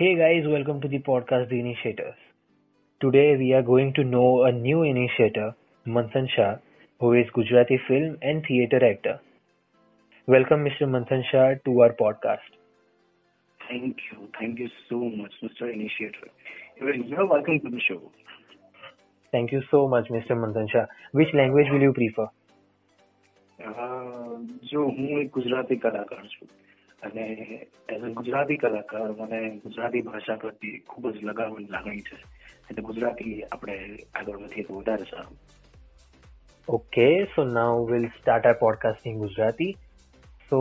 Hey guys, welcome to the podcast The Initiators. Today we are going to know a new initiator, Manthan Shah, who is Gujarati film and theatre actor. Welcome Mr. Manthan Shah to our podcast. Thank you. Thank you so much, Mr. Initiator. Even you're welcome to the show. Thank you so much Mr. Manthan Shah. Which language will you prefer? અ, જો હું એક ગુજરાતી કલાકાર છું અને as a Gujarati કલાકાર મને ગુજરાતી ભાષા પ્રત્યે ખૂબ જ લગાવ લાગણી છે. એટલે ગુજરાતી આપણે આગળ વધીએ તો વધારે સારું. Okay so now will start our podcast in Gujarati. So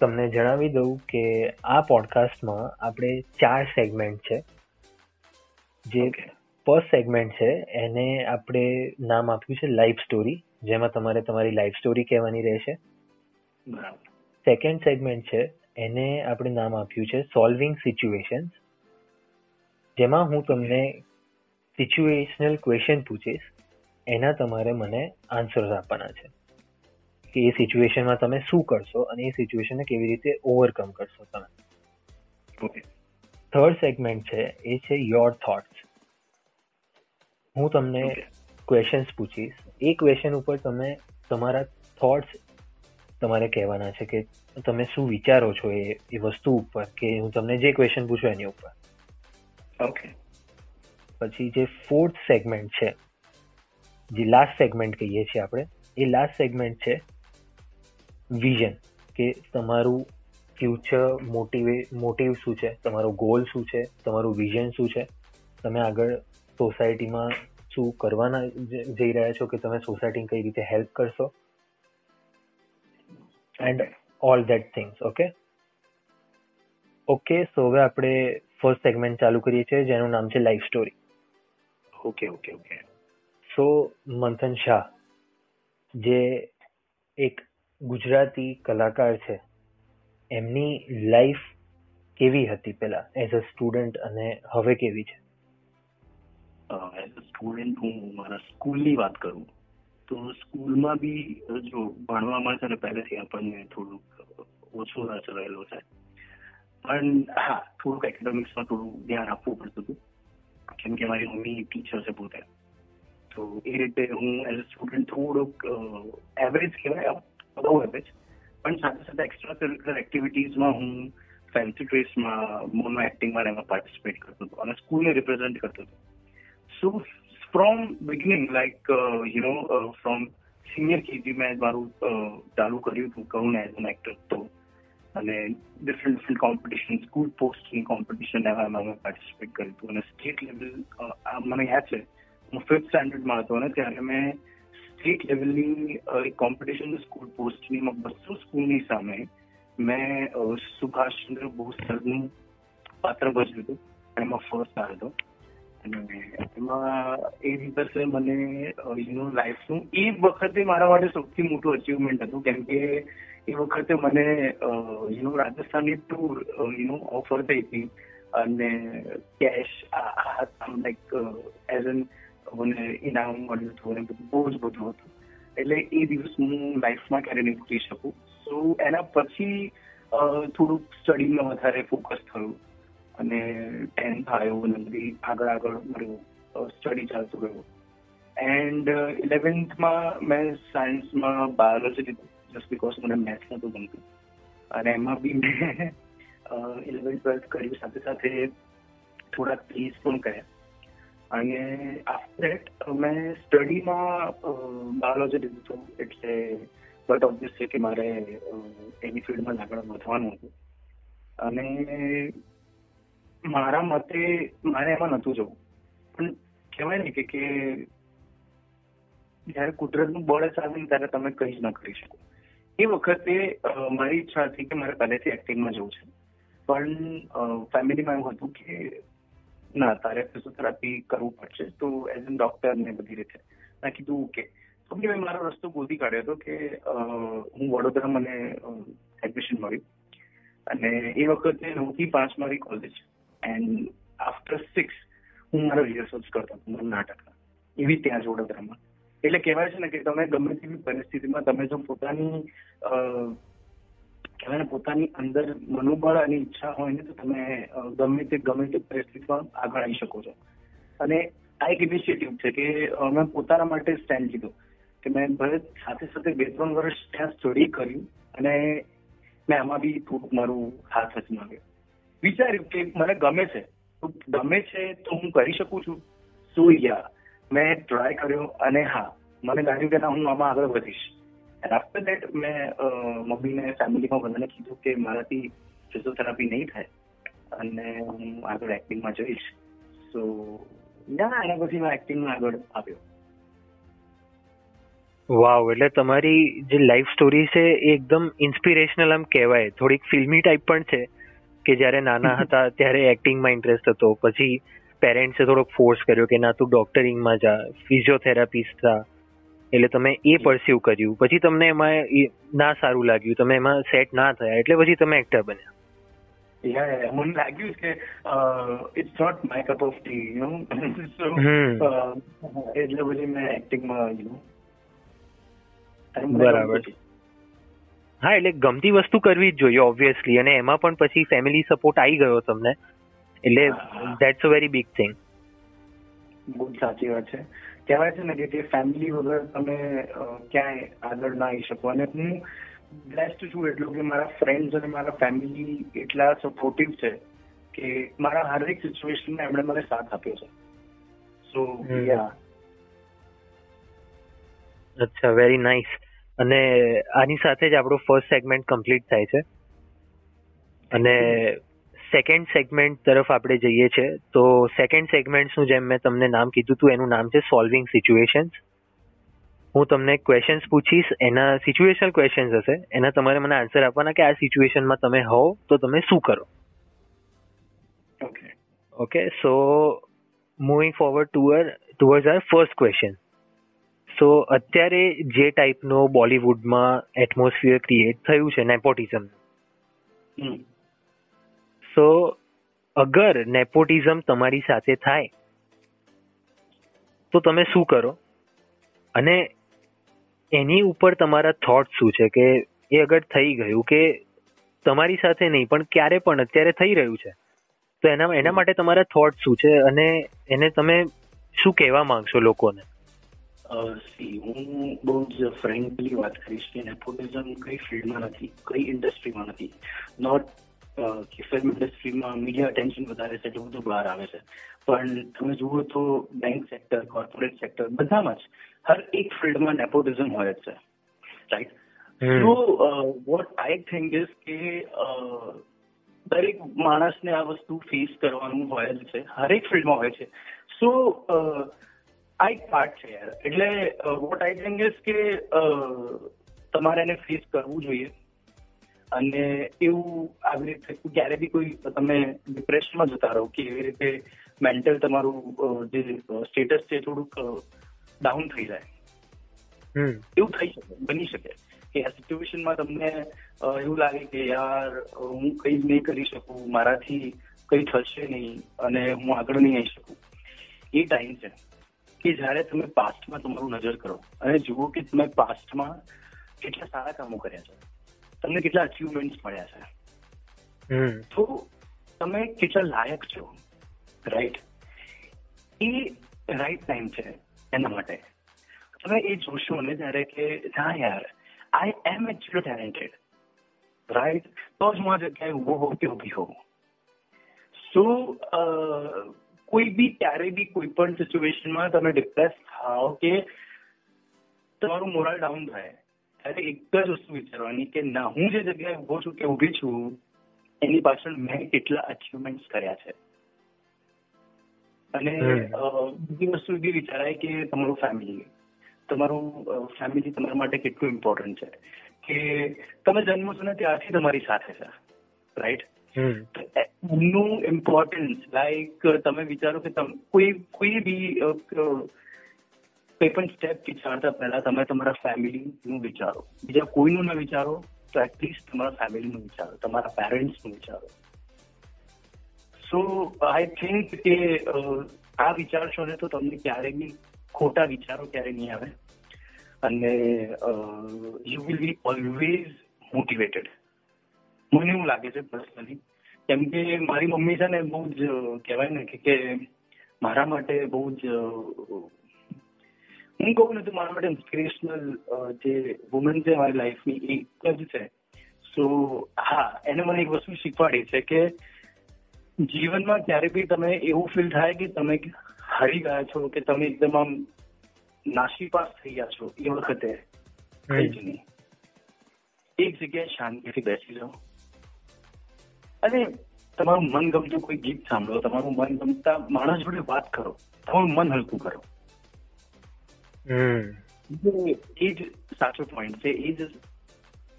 તમને જણાવી દઉં કે આ પોડકાસ્ટમાં આપણે ચાર સેગમેન્ટ છે. જે. ફર્સ્ટ સેગમેન્ટ છે એને આપણે નામ આપ્યું છે લાઈફ સ્ટોરી જેમાં તમારે તમારી લાઈફ સ્ટોરી કહેવાની રહેશે. બરાબર. સેકન્ડ સેગમેન્ટ છે એને આપણે નામ આપ્યું છે સોલ્વિંગ સિચ્યુએશન્સ જેમાં હું તમને સિચ્યુએશનલ ક્વેશ્ચન પૂછીશ. એના તમારે મને આન્સર્સ આપવાના છે. કે એ સિચ્યુએશનમાં તમે શું કરશો અને એ સિચ્યુએશનને કેવી રીતે ઓવરકમ કરશો તમે. થર્ડ સેગમેન્ટ છે એ છે યોર થોટ્સ હું તમને. ક્વેશ્ચન્સ પૂછીશ. એ ક્વેશ્ચન ઉપર તમે તમારા થોટ્સ તમારે કહેવાના છે કે તમે શું વિચારો છો એ એ વસ્તુ ઉપર કે હું તમને જે ક્વેશ્ચન પૂછું એની ઉપર? ઓકે પછી જે ફોર્થ સેગમેન્ટ છે જે લાસ્ટ સેગમેન્ટ કહીએ છીએ આપણે એ લાસ્ટ સેગમેન્ટ છે વિઝન કે તમારું ફ્યુચર મોટિવે મોટિવ શું છે? તમારો ગોલ શું છે? તમારું વિઝન શું છે? તમે આગળ સોસાયટીમાં શું કરવાના જઈ રહ્યા છો કે તમે સોસાયટીને કઈ રીતે હેલ્પ કરશો? And all that things okay okay so હવે આપણે ફર્સ્ટ સેગમેન્ટ ચાલુ કરીએ છીએ જેનું નામ છે life story okay okay okay so Manthan Shah જે એક ગુજરાતી કલાકાર છે એમની લાઈફ કેવી હતી પેલા એઝ અ સ્ટુડન્ટ અને હવે કેવી છે? એઝ અ સ્ટુડન્ટ હું મારા સ્કૂલની વાત કરું. તો સ્કૂલમાં બી જો ભણવામાં છે ને પહેલેથી આપણને થોડુંક ઓછો રસ રહેલો છે પણ હા થોડુંક એકેડેમિક્સમાં થોડું ધ્યાન આપવું પડતું હતું કેમ કે મારી મમ્મી ટીચર છે પોતે તો એ રીતે હું એઝ અ સ્ટુડન્ટ થોડોક એવરેજ કહેવાય બહુ એવરેજ પણ સાથે સાથે એક્સ્ટ્રા કરિક્યુલર એક્ટિવિટીઝમાં હું ફેન્સી ડ્રેસમાં મોનો એક્ટિંગમાં એમાં પાર્ટિસિપેટ કરતો હતો અને સ્કૂલને રિપ્રેઝેન્ટ કરતો હતો So from beginning, like you know from senior KG મેં મારું ચાલુ કર્યું હતું કહું એઝ એન એક્ટર તો. અને ડિફરન્ટ ડિફરન્ટ કોમ્પિટિશન સ્કૂલ પોસ્ટની કોમ્પિટિશન એમાં અમે પાર્ટિસિપેટ કર્યું હતું. અને સ્ટેટ લેવલ મને યાદ છે હું ફિફ્થ સ્ટાન્ડર્ડમાં હતો અને ત્યારે મેં સ્ટેટ લેવલની એક કોમ્પિટિશન સ્કૂલ પોસ્ટની બસો સ્કૂલની સામે મેં સુભાષચંદ્ર બોઝ સરનું પાત્ર ભજવ્યું હતું. એમાં ફર્સ્ટ આવ્યો હતો. એમાં એ દિવસે મને યુનું લાઈફનું એ વખતે મારા માટે સૌથી મોટું અચીવમેન્ટ હતું. કેમ કે એ વખતે મને યુનો રાજસ્થાનની ટૂર યુનો ઓફર થઈ હતી. અને કેશ લાઈક એઝ એન મને ઇનામ મળ્યું હતું અને બધું બહુ જ બધું હતું. એટલે એ દિવસ હું લાઈફમાં ક્યારે નહીં ભૂલી શકું. સો એના પછી થોડુંક સ્ટડીમાં વધારે ફોકસ થયું. અને ટેન્થ આવ્યું અને આગળ આગળ મળ્યું સ્ટડી ચાલતું ગયું. એન્ડ ઇલેવન્થમાં મેં સાયન્સમાં બાયોલોજી લીધું જસ્ટ બીકોઝ મને મેથ્સ નહોતું ગમતું. અને એમાં બી મેં ઇલેવન્થ ટ્વેલ્થ કર્યું. સાથે સાથે થોડાક પ્લીઝ પણ કર્યા. અને આફ્ટર દેટ મેં સ્ટડીમાં બાયોલોજી લીધું હતું. એટલે બટ છે કે મારે એની ફિલ્ડમાં આગળ વધવાનું હતું. અને મારા મતે મારે એમાં નતું જવું. પણ કહેવાય ને કે કે જયારે કુદરતનું બળ આવે ને ત્યારે તમે કંઈ જ ન કરી શકો. એ વખતે મારી ઈચ્છા હતી કે મારે પહેલેથી એક્ટિંગમાં જવું છે. પણ ફેમિલીમાં એવું હતું કે ના, તારે ફિઝિયોથેરાપી કરવું પડશે. તો એઝ એન ડોક્ટર ને બધી રીતે મેં કીધું, ઓકે. તો મેં મારો રસ્તો ગોતી કાઢ્યો હતો કે હું વડોદરા મને એડમિશન મળ્યું. અને એ વખતે નવથી પાંચ મારી કોલેજ એન્ડ આફ્ટર સિક્સ હું મારા રિહર્સલ્સ કરતો હતો, મારા એવી ત્યાં જ વડોદરામાં એટલે કહેવાય છે ને કે તમે ગમે તેવી પરિસ્થિતિમાં તમે જો પોતાની કહેવાય ને પોતાની અંદર મનોબળ અને ઈચ્છા હોય ને તો તમે ગમે તે ગમે તે પરિસ્થિતિમાં આગળ આવી શકો છો. અને આ એક ઇનિશિયેટિવ છે કે મેં પોતાના માટે સ્ટેન્ડ લીધો. કે મેં ભલે સાથે સાથે બે, ત્રણ વર્ષ ત્યાં સ્ટડી કર્યું અને મેં આમાં બી થોડુંક મારું હાથ અજમાવ્યો વિચાર્યું કે મને ગમે છે. ગમે છે તો હું કરી શકું છું. સો યા મેં ટ્રાય કર્યો અને હા, મને લાગ્યું કે હું આમાં આગળ વધીશ. આફ્ટર દેટ મેં મમ્મીને ફેમિલીમાં બધાને કીધું કે મારાથી ફિઝિયોથેરાપી નહીં થાય. અને હું આગળ એક્ટિંગમાં જઈશ. સો ના, એના પછી મેં એક્ટિંગમાં આગળ આવ્યો વાવ એટલે તમારી જે લાઈફ સ્ટોરી છે એ એકદમ ઇન્સ્પિરેશનલ આમ કહેવાય. થોડીક ફિલ્મી ટાઈપ પણ છે. કે જ્યારે નાના હતા ત્યારે એક્ટિંગમાં ઇન્ટરેસ્ટ હતો. પછી પેરેન્ટ્સે થોડોક ફોર્સ કર્યો કે ના તું ડોક્ટરિંગમાં જા ફિઝિયોથેરાપિસ્ટ થા. એટલે તમે એ પરસ્યુ કર્યું. પછી તમને એમાં ના સારું લાગ્યું. તમે એમાં સેટ ના થયા. એટલે પછી તમે એક્ટર બન્યા. Yeah, મને લાગ્યું કે it's not my cup of tea you know so. એટલે પછી મેં એક્ટિંગમાં યુ બરાબર. હા એટલે ગમતી વસ્તુ કરવી જ જોઈએ ઓબ્વિયસલી અને એમાં પણ પછી ફેમિલી સપોર્ટ આવી ગયો તમને. એટલે. That's a very big thing બહુ સાચી વાત છે. કહેવાય છે ને કે ફેમિલી વગર તમે ક્યાંય આગળ ના આવી શકો. અને હું બ્લેસ્ડ છું એટલું કે મારા ફ્રેન્ડ્સ અને મારા ફેમિલી એટલા સપોર્ટિવ છે કે મારા હરેક સિચ્યુએશનમાં એમણે મને સાથ આપ્યો છે. સો યા અચ્છા વેરી નાઇસ અને આની સાથે જ આપણો ફર્સ્ટ સેગમેન્ટ કમ્પ્લીટ થાય છે. અને સેકન્ડ સેગમેન્ટ તરફ આપણે જઈએ છીએ તો સેકન્ડ સેગમેન્ટનું જેમ મેં તમને નામ કીધું હતું એનું નામ છે સોલ્વિંગ સિચ્યુએશન્સ હું તમને ક્વેશ્ચન્સ પૂછીશ એના સિચ્યુએશનલ ક્વેશ્ચન્સ હશે. એના તમારે મને આન્સર આપવાના કે આ સિચ્યુએશનમાં તમે હો તો તમે શું કરો? Okay okay so moving forward to our towards our first question so અત્યારે જે ટાઈપનો બોલિવૂડમાં એટમોસ્ફિયર ક્રિએટ થયું છે નેપોટિઝમ સો અગર નેપોટિઝમ તમારી સાથે થાય તો તમે શું કરો? અને એની ઉપર તમારા થોટ શું છે? કે એ અગર થઈ ગયું કે તમારી સાથે નહીં પણ ક્યારે પણ અત્યારે થઈ રહ્યું છે તો એના એના માટે તમારા થોટ શું છે? અને એને તમે શું કહેવા માંગશો લોકોને? સી હું બહુ જ ફ્રેન્કલી વાત કરીશ કે નેપોટિઝમ કઈ ફિલ્ડમાં નથી કઈ ઇન્ડસ્ટ્રીમાં નથી. નોટ કે ફિલ્મ ઇન્ડસ્ટ્રીમાં મીડિયા અટેન્શન વધારે છે એટલું બધું બહાર આવે છે. પણ તમે જુઓ તો બેંક સેક્ટર કોર્પોરેટ સેક્ટર બધામાં જ હર એક ફિલ્ડમાં નેપોટિઝમ હોય જ છે. Right. So what I think is કે દરેક માણસને આ વસ્તુ ફેસ કરવાનું હોય જ છે. હરેક ફિલ્ડમાં હોય છે. સો આ એક પાર્ટ છે યાર. એટલે વોટ આઈ થિંક ઇઝ કે તમારે એને ફેસ કરવું જોઈએ. અને એવું આવી રીતે ક્યારે બી કોઈ તમે ડિપ્રેશનમાં જતા રહો કે એવી રીતે મેન્ટલ તમારું જે સ્ટેટસ છે થોડુંક ડાઉન થઈ જાય. એવું થઈ શકે બની શકે. કે આ સિચ્યુએશનમાં તમને એવું લાગે કે યાર હું કંઈ જ નહીં કરી શકું મારાથી કંઈ થશે નહીં અને હું આગળ નહીં આવી શકું. એ ટાઈમ છે. કે જ્યારે તમે પાસ્ટમાં તમારું નજર કરો અને જુઓ કે તમે પાસ્ટમાં કેટલા સારા કામો કર્યા છે. તમને કેટલા અચીવમેન્ટ મળ્યા છે. તો તમે કેટલા લાયક છો. રાઈટ એ રાઈટ ટાઈમ છે એના માટે. તમે એ જોશો ને ત્યારે કે હા યાર I am actually talented right તો જ હું આ જગ્યાએ ઊભો હોઉં કે ઊભી હોઉં. સો કોઈ બી ક્યારે બી કોઈ પણ સિચ્યુએશનમાં તમે ડિપ્રેસ થાઓ કે તમારું મોરલ ડાઉન થાય ત્યારે એક જ વસ્તુ વિચારવાની કે ના હું જે જગ્યાએ ઊભો છું કે ઊભી છું એની પાછળ મેં કેટલા અચીવમેન્ટ કર્યા છે. અને બીજી વસ્તુ એવી વિચારાય કે તમારું ફેમિલી તમારું ફેમિલી તમારા માટે કેટલું ઇમ્પોર્ટન્ટ છે. કે તમે જન્મો છો ને ત્યારથી તમારી સાથે છે રાઈટ એમનું ઇમ્પોર્ટન્સ લાઈક તમે વિચારો કે તમે, કોઈ કોઈ બી કોઈ પણ સ્ટેપ વિચારતા પહેલા તમે તમારા ફેમિલીનું વિચારો. બીજા કોઈનું ના વિચારો, તો એટલીસ્ટ તમારા ફેમિલીનું વિચારો, તમારા પેરેન્ટ્સનું વિચારો. સો આઈ થિંક કે આ વિચારશો ને તો તમને ક્યારેય બી ખોટા વિચારો ક્યારે નહીં આવે. અને you will be always motivated મને એવું લાગે છે પર્સનલી કેમ કે મારી મમ્મી છે ને બહુ જ કહેવાય ને કે મારા માટે બહુ જ હું કહું ને તો મારા માટે ઇન્સ્પિરેશનલ જે વુમન છે મારી લાઈફની એક જ છે સો હા એને મને એક વસ્તુ શીખવાડી છે કે જીવનમાં ક્યારે બી તમે એવું ફીલ થાય કે તમે હારી ગયા છો કે તમે એકદમ આમ નાસીપાસ થઈ ગયા છો એ વખતે કઈ જ નહીં એક જગ્યાએ શાંતિથી બેસી જાઓ અને તમારું મન ગમતું કોઈ ગીત સાંભળો તમારું મન ગમતા માણસ જોડે વાત કરો તમારું મન હલકું કરો. એ જ સાચો પોઈન્ટ છે એ જ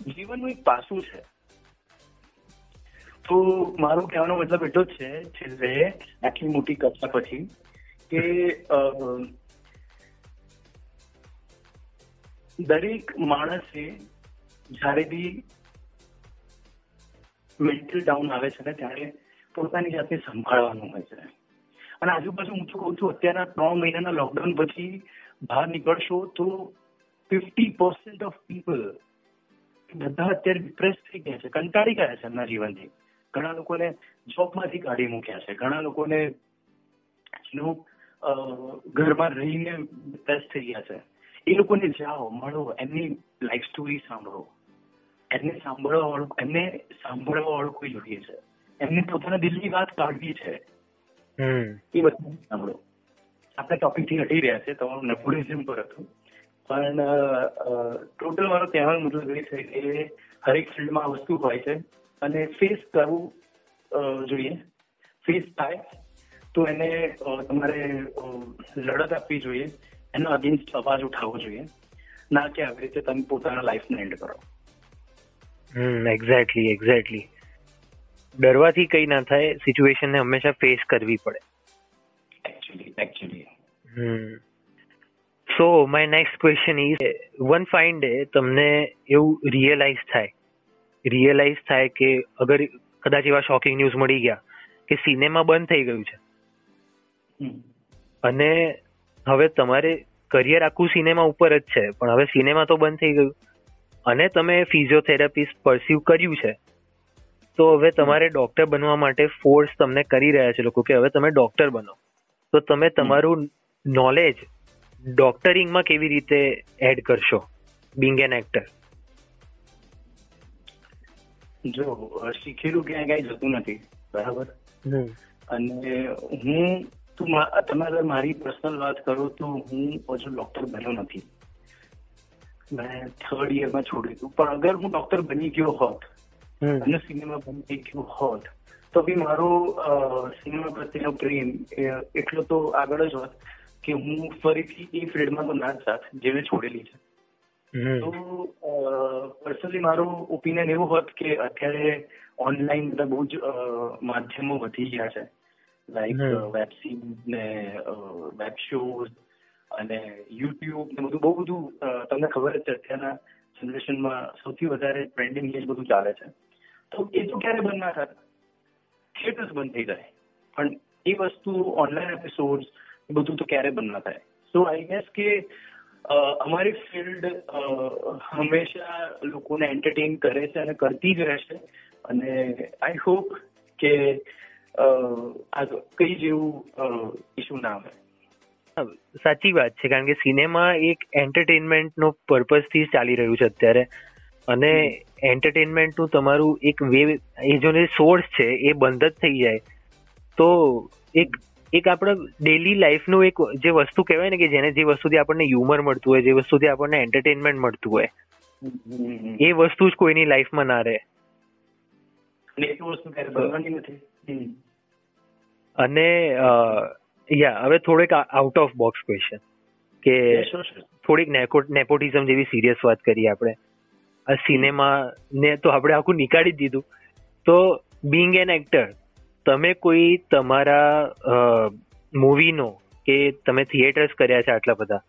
જીવનનું એક પાસું છે. તો મારો કહેવાનો મતલબ એટલો જ છે છેલ્લે આટલી મોટી કક્ષા પછી કે દરેક માણસે જ્યારે બી મેન્ટલ ડાઉન આવે છે ને ત્યારે પોતાની જાતને સંભાળવાનું હોય છે. અને આજુબાજુ હું તો કહું છું, અત્યારના ત્રણ મહિનાના લોકડાઉન પછી બહાર નીકળશો તો ફિફ્ટી પર્સન્ટ ઓફ પીપલ બધા અત્યારે ડિપ્રેસ થઈ ગયા છે, કંટાળી ગયા છે એમના જીવનથી. ઘણા લોકોને જોબમાંથી કાઢી મૂક્યા છે, ઘણા લોકોને ઘરમાં રહીને ડિપ્રેસ થઈ ગયા છે. એ લોકોને જાઓ, મળો, એમની લાઈફ સ્ટોરી સાંભળો. એમને સાંભળવા વાળું એમને સાંભળવા વાળું કોઈ જોઈએ છે. એમને પોતાના દિલની વાત કાઢવી છે. એ બધું સાંભળો. આપણે ટોપિકથી હટી રહ્યા છે તમારું નેપોલિઝમ પર હતું. પણ ટોટલ મારો કહેવાનો મતલબ એ છે કે હરેક ફિલ્ડમાં વસ્તુ હોય છે. અને ફેસ કરવું જોઈએ. ફેસ થાય તો એને તમારે લડત આપવી જોઈએ. એનો અગેન્સ્ટ અવાજ ઉઠાવવો જોઈએ. ના કે આવી રીતે તમે પોતાના લાઈફને એન્ડ કરો. હમ એક્ઝેક્ટલી એક્ઝેક્ટલી ડરવાથી કઈ ના થાય સિચ્યુએશનને હંમેશા ફેસ કરવી પડે. Actually actually hmm. So my next question is one fine day તમને એવું રિયલાઇઝ થાય. રિયલાઇઝ થાય કે અગર કદાચ એવા શોકિંગ ન્યૂઝ મળી ગયા કે સિનેમા બંધ થઈ ગયું છે. અને હવે તમારે કરિયર આખું સિનેમા ઉપર જ છે પણ હવે સિનેમા તો બંધ થઈ ગયું. અને તમે ફિઝિયોથેરાપિસ્ટ પરસ્યુ કર્યું છે તો હવે તમારે ડોક્ટર બનવા માટે ફોર્સ તમને કરી રહ્યા છે લોકો કે હવે તમે ડોક્ટર બનો. તો તમે તમારું નોલેજ ડોક્ટરિંગમાં કેવી રીતે એડ કરશો? બિંગ એન એક્ટર જો શીખેલું ક્યાંય કાંઈ જતું નથી બરાબર? અને હું તું મા- મારી પર્સનલ વાત કરું તો હું હજુ ડોક્ટર બન્યો નથી. મેં થર્ડ યરમાં છોડી હતું પણ અગર હું ડોક્ટર બની ગયો હોત અને સિનેમા બની ગયો હોત તો બી મારો સિનેમા પ્રત્યેનો પ્રેમ એટલો તો આગળ જ હોત કે હું ફરીથી એ ફિલ્ડમાં તો ના જ જાત જે મેં છોડેલી છે. તો પર્સનલી મારો ઓપિનિયન એવું હોત કે અત્યારે ઓનલાઈન બધા બહુ જ માધ્યમો વધી ગયા છે. લાઈક. વેબ સિરીઝ ને વેબ શોઝ અને યુટ્યુબ ને બધું, બહુ બધું તમને ખબર જ છે, અત્યારના જનરેશનમાં સૌથી વધારે ટ્રેન્ડિંગ એ જ બધું ચાલે છે. તો એ તો ક્યારે બંધ ના થાય? થિયેટર્સ બંધ થઈ જાય. પણ એ વસ્તુ ઓનલાઈન એપિસોડ બધું તો ક્યારે બંધ ના થાય? સો આઈ ગેસ કે અમારી ફિલ્ડ હંમેશા લોકોને એન્ટરટેન કરે છે અને કરતી જ રહેશે. અને આઈ હોપ કે આ કઈ જેવું ઇશ્યુ ના આવે. સાચી વાત છે કારણ કે સિનેમા એક એન્ટરટેનમેન્ટ નો પર્પઝથી ચાલી રહ્યું છે અત્યારે. અને એન્ટરટેનમેન્ટનું તમારું એક વે એ જો સોર્સ છે એ બંધ જ થઈ જાય. તો એક એક આપણે ડેલી લાઈફનું એક જે વસ્તુ કહેવાય ને કે જેને જે વસ્તુથી આપણને હ્યુમર મળતું હોય જે વસ્તુથી આપણને એન્ટરટેનમેન્ટ મળતું હોય એ વસ્તુ જ કોઈની લાઈફમાં ના રહે. અને યા હવે થોડેક આઉટ ઓફ બોક્સ ક્વેશ્ચન કે. થોડીક નેપોટિઝમ જેવી સિરિયસ વાત કરીએ આપણે. આ સિનેમા ને તો આપણે આખું નીકાળી જ દીધું. તો બિંગ એન એક્ટર તમે કોઈ તમારા મૂવીનો કે તમે થિયેટર્સ કર્યા છે આટલા બધા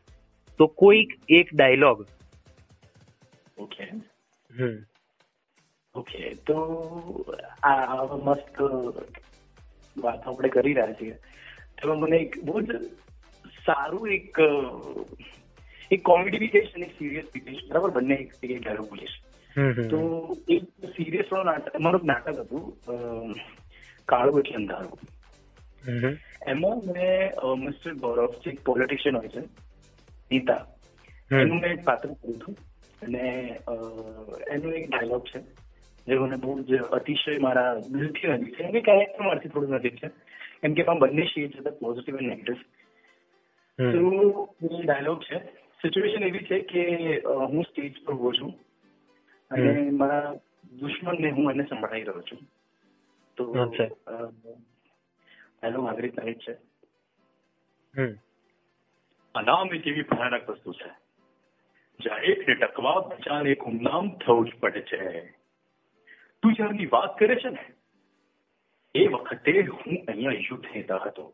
તો કોઈક એક ડાયલોગ ઓકે હમ. ઓકે તો આ આ મસ્ત વાત આપણે કરી રહ્યા છીએ. એમાં મને એક બહુ જ સારું એક એક કોમેડી બી કહીશ અને સિરિયસ બી કહીશ બરાબર? બંને એક ડાયલોગ બોલીશ. તો એક સિરિયસ વાળું નાટક મારું નાટક હતું કાળું એટલે અંધારું. એમાં મેં મિસ્ટર ગૌરવ જે પોલિટિશિયન હોય છે નેતા એનું મેં એક પાત્ર કર્યું હતું. અને એનો એક ડાયલોગ છે. જે મને બહુ જ અતિશય મારા દિલથી નજીક છે એમની કેરેક્ટર મારાથી થોડું નજીક છે. કેમ કે એમાં બંને શેડ છે પોઝિટિવ એન્ડ નેગેટિવ. તો એ ડાયલોગ છે. સિચ્યુએશન એવી છે કે હું સ્ટેજ પર ઊભો છું અને મારા દુશ્મનને હું એને સંભળાવી રહ્યો છું. તો. ડાયલોગ આવી રીતના છે. અનામ એક એવી ભયાનક વસ્તુ છે. જ્યાં એકને ટકવા એક ગુમનામ થવું જ પડે છે. તું જ્યારની વાત કરે છે ને એ વખતે હું અહીંયા યુદ્ધ નેતા હતો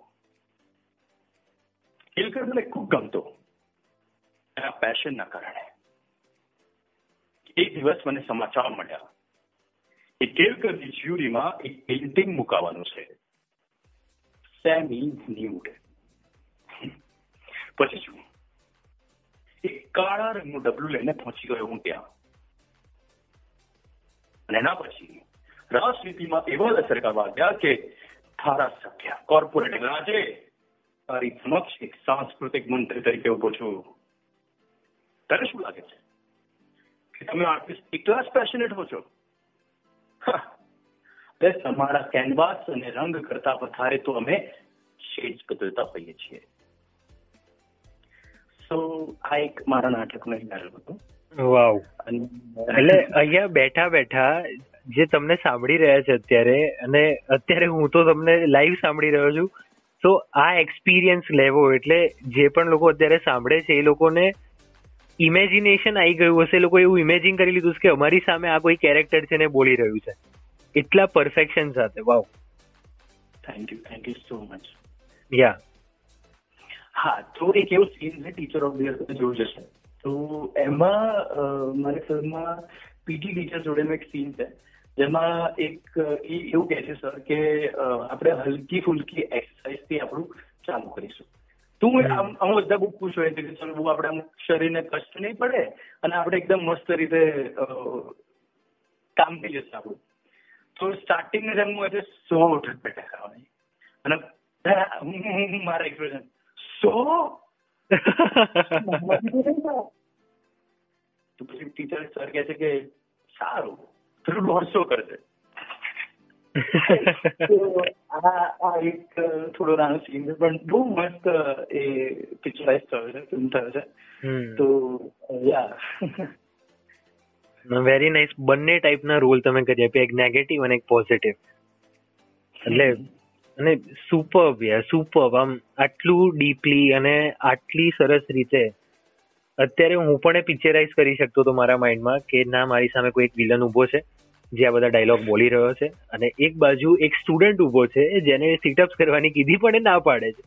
કેલકર મને ખૂબ ગમતો એના પેશનના કારણે એક દિવસ મને સમાચાર મળ્યા કે કેલકરની જ્યુરીમાં એક પેઇન્ટિંગ મુકાવાનું છે સેમી ન્યૂડ પછી શું એક કાળા રંગનું ડબલું લઈને પહોંચી ગયો હું ત્યાં અને એના પછી રાજનીતિમાં એવા અસર કરવા ગયા કે ધારાસભ્ય કોર્પોરેટ રાજે તારી સમક્ષ એક સાંસ્કૃતિક મંત્રી તરીકે ઊભો છું. તને શું લાગે છે? કે તમે આર્ટિસ્ટ એટલા જ પેશનેટ હો છો? તમારા કેનવાસ અને રંગ કરતા વધારે તો અમે શેજ બદલતા હોઈએ છીએ. સો આ એક મારા નાટકનો એક ડાયલોગ હતો. વાવ. એટલે અહીંયા બેઠા બેઠા જે તમને સાંભળી રહ્યા છે અત્યારે અને અત્યારે હું તો તમને લાઈવ સાંભળી રહ્યો છું. તો આ એક્સપિરિયન્સ લેવો એટલે જે પણ લોકો અત્યારે સાંભળે છે એ લોકોને ઇમેજિનેશન આવી ગયું હશે. એ લોકો એવું ઇમેજિન કરી લીધું છે કે અમારી સામે આ કોઈ કેરેક્ટર છે ને બોલી રહ્યું છે. એટલા પરફેક્શન સાથે. Wow. Thank you thank you so much yeah હા તો એક એવું સીન છે ટીચર ઓફ ધ યર તમે જોયું જશે તો એમાં મારી ફિલ્મમાં પીટી ટીચર જોડે એક સીન છે જેમાં એક એ એવું કહે છે સર કે આપણે હલકી ફુલકી એક્સરસાઇઝથી આપણું ચાલુ કરીશું તો હું આમ બધા બહુ ખુશ હોય કે ચલો બહુ આપણે શરીરને કષ્ટ નહીં પડે અને આપણે એકદમ મસ્ત રીતે કામ થઈ જશે આપણું તો સ્ટાર્ટિંગ ને જેમ હું એટલે સો ઠટપટા કરવાની અને હું- હું હું મારા એક્સપ્રેશન સો તો પછી ટીચર સર કહે છે કે સારું થોડું દોઢસો કરજે. આ એક થોડો નાનો સીન છે પણ બહુ મસ્ત એ પિક્ચરાઇઝ થયો છે ફિલ્મ થયો છે. તો યા. વેરી નાઇસ બંને ટાઈપના રોલ તમે કરી આપ્યા એક નેગેટિવ અને એક પોઝિટિવ એટલે અને સુપર્બ યાર સુપર્બ આમ આટલું ડીપલી અને આટલી સરસ રીતે અત્યારે હું પણ એ પિક્ચરાઇઝ કરી શકતો હતો મારા માઇન્ડમાં કે ના મારી સામે કોઈ એક વિલન ઊભો છે જે આ બધા ડાયલોગ બોલી રહ્યો છે અને એક બાજુ એક સ્ટુડન્ટ ઊભો છે જેને સિટઅપ્સ કરવાની કીધી પણ એ ના પાડે છે.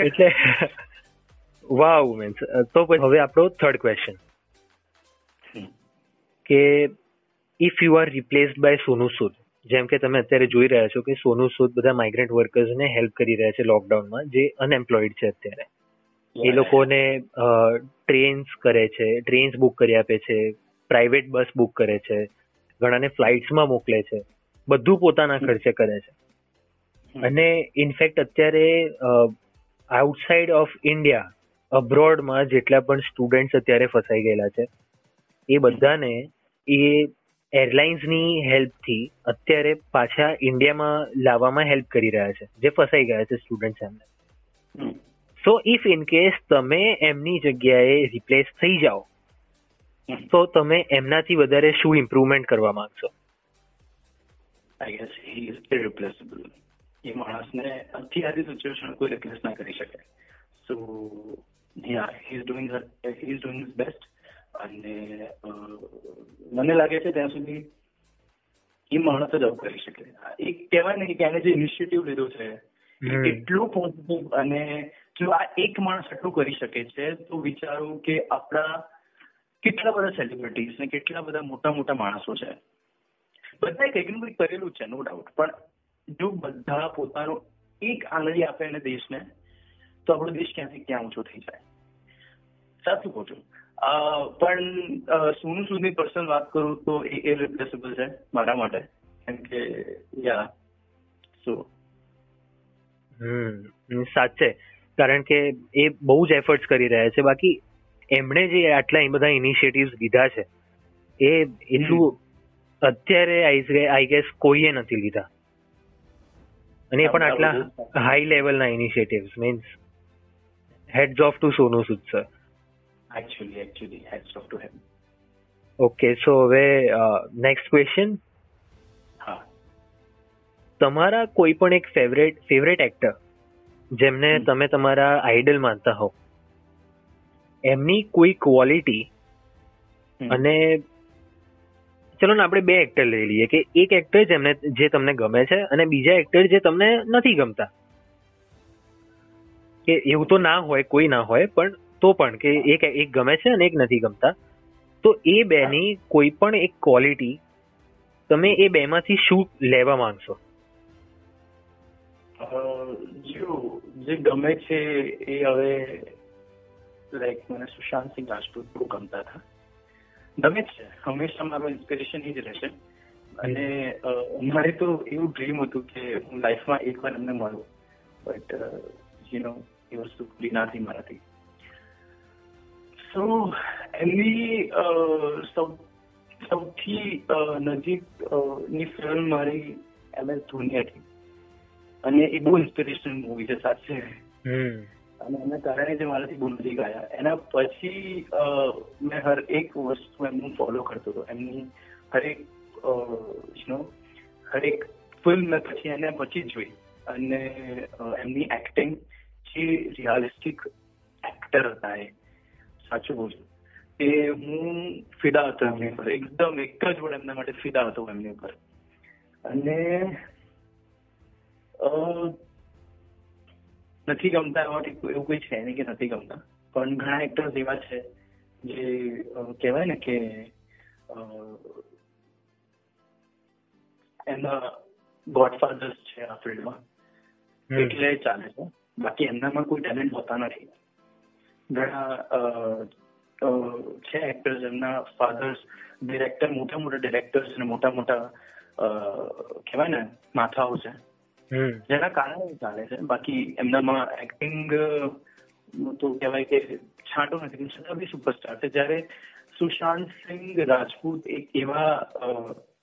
એટલે વાવ મીન્સ તો પછી હવે આપણો થર્ડ ક્વેશ્ચન કે if you are replaced by Sonu Sood જેમ કે તમે અત્યારે જોઈ રહ્યા છો કે સોનુ સૂદ બધા માઇગ્રન્ટ વર્કર્સને હેલ્પ કરી રહ્યા છે લોકડાઉનમાં જે અનએમ્પ્લોઈડ છે અત્યારે. એ લોકોને ટ્રેન્સ કરે છે ટ્રેન્સ બુક કરી આપે છે પ્રાઇવેટ બસ બુક કરે છે ઘણાને ફ્લાઇટ્સમાં મોકલે છે બધું પોતાના ખર્ચે કરે છે. અને ઇનફેક્ટ અત્યારે આઉટસાઇડ ઓફ ઇન્ડિયા અબ્રોડમાં જેટલા પણ સ્ટુડન્ટ્સ અત્યારે ફસાઈ ગયેલા છે એ બધાને એ એરલાઇન્સની હેલ્પથી અત્યારે પાછા ઇન્ડિયામાં લાવવામાં હેલ્પ કરી રહ્યા છે જે ફસાઈ ગયા છે સ્ટુડન્ટ્સ એમને. સો ઇફ ઇન કેસ તમે એમની જગ્યાએ રિપ્લેસ થઈ જાઓ તો તમે એમનાથી વધારે શું ઇમ્પ્રુવમેન્ટ કરવા માંગશો? આઈ ગેસ હી ઇઝ ઇરિપ્લેસેબલ એ માણસને અત્યારની સિચ્યુએશન કોઈ રિપ્લેસ ના કરી શકે. So yeah he is doing he is doing his best અને મને લાગે છે ત્યાં સુધી એ માણસ જ આવું કરી શકે. એક કહેવાય ને કે એને જે ઇનિશિયેટિવ લીધો છે. એટલું પોઝિટિવ અને જો આ એક માણસ એટલું કરી શકે છે તો વિચારો કે આપણા કેટલા બધા સેલિબ્રિટીઝ ને કેટલા બધા મોટા મોટા માણસો છે. બધાએ કંઈક ને કંઈક કરેલું છે નો ડાઉટ પણ જો બધા પોતાનો એક આંગળી આપે ને દેશને તો આપણો દેશ ક્યાંથી ક્યાં ઊંચો થઈ જાય? સાચું કહું છું. પણ સોનુ સૂદની પર્સનલ વાત કરું તો એ ઇરરિપ્લેસેબલ છે મારા માટે. કેમ કે યા સો હમ સાચે. કારણ કે એ બહુ જ એફર્ટ્સ કરી રહ્યા છે. બાકી એમણે જે આટલા એ બધા ઇનિશિયેટિવ્સ લીધા છે એ એટલું અત્યારે આઈ ગેસ કોઈએ નથી લીધા. અને એ પણ આટલા હાઈ લેવલના initiatives means heads off to Sonu Sood sir actually actually, heads off to him. Okay so હવે નેક્સ્ટ ક્વેશ્ચન હા. તમારા કોઈ પણ એક ફેવરેટ ફેવરેટ એક્ટર જેમને તમે તમારા આઈડલ માનતા હો એમની કોઈ ક્વોલિટી અને ચલો ને આપણે બે એક્ટર લઈ લઈએ કે એક એક્ટર જેમને જે તમને ગમે છે અને બીજા એક્ટર જે તમને નથી ગમતા. કે એવું તો ના હોય કોઈ ના હોય પણ તો પણ કે એક એક ગમે છે અને એક નથી ગમતા. તો એ બેની કોઈ પણ એક ક્વોલિટી તમે એ બેમાંથી શું લેવા માંગશો? જો, જે ગમે છે એ હવે લાઈક મને સુશાંત સિંહ રાજપૂત બહુ ગમતા હતા. ગમે છે, હંમેશા મારો ઇન્સ્પિરેશન એ જ રહેશે. અને મારે તો એવું ડ્રીમ હતું કે હું લાઈફમાં એકવાર એમને મળું. બટ યુ નો એ વસ્તુ પૂરી ના મારાથી. સો એમની સૌ સૌથી નજીકની ફિલ્મ મારી એમ એસ ધોની હતી. અને એ બહુ ઇન્સ્પિરેશનલ મૂવી છે સાચે. અને એના કારણે જે મારાથી બહુ નજીક ગયા એના પછી મેં હર એક વસ્તુ એમનું ફોલો કરતો હતો. એમની હરેક નો હરેક ફિલ્મ મેં પછી એના પછી જોઈ. અને એમની એક્ટિંગ જે રિયાલિસ્ટિક એક્ટર હતા એ. સાચું કહું છું એ હું ફિદા હતો એમની ઉપર. એકદમ એક જ વડ એમના માટે ફિદા હતો એમની ઉપર. અને નથી ગમતા એવા એવું કોઈ છે નહીં કે નથી ગમતા. પણ ઘણા એક્ટર્સ એવા છે જે કહેવાય ને કે એમના ગોડફાધર્સ છે આ ફિલ્ડમાં એટલે ચાલે છે. બાકી એમનામાં કોઈ ટેલેન્ટ હોતા નથી. ઘણા છે એક્ટર્સ એમના ફાધર્સ ડિરેક્ટર મોટા મોટા ડિરેક્ટર્સ અને મોટા મોટા કહેવાય ને માથાઓ છે. જેના કારણે ચાલે છે. બાકી એમનામાં એક્ટિંગ તો કહેવાય કે છાંટો નથી. છતાં બી સુપરસ્ટાર છે. જ્યારે સુશાંત સિંહ રાજપૂત એક એવા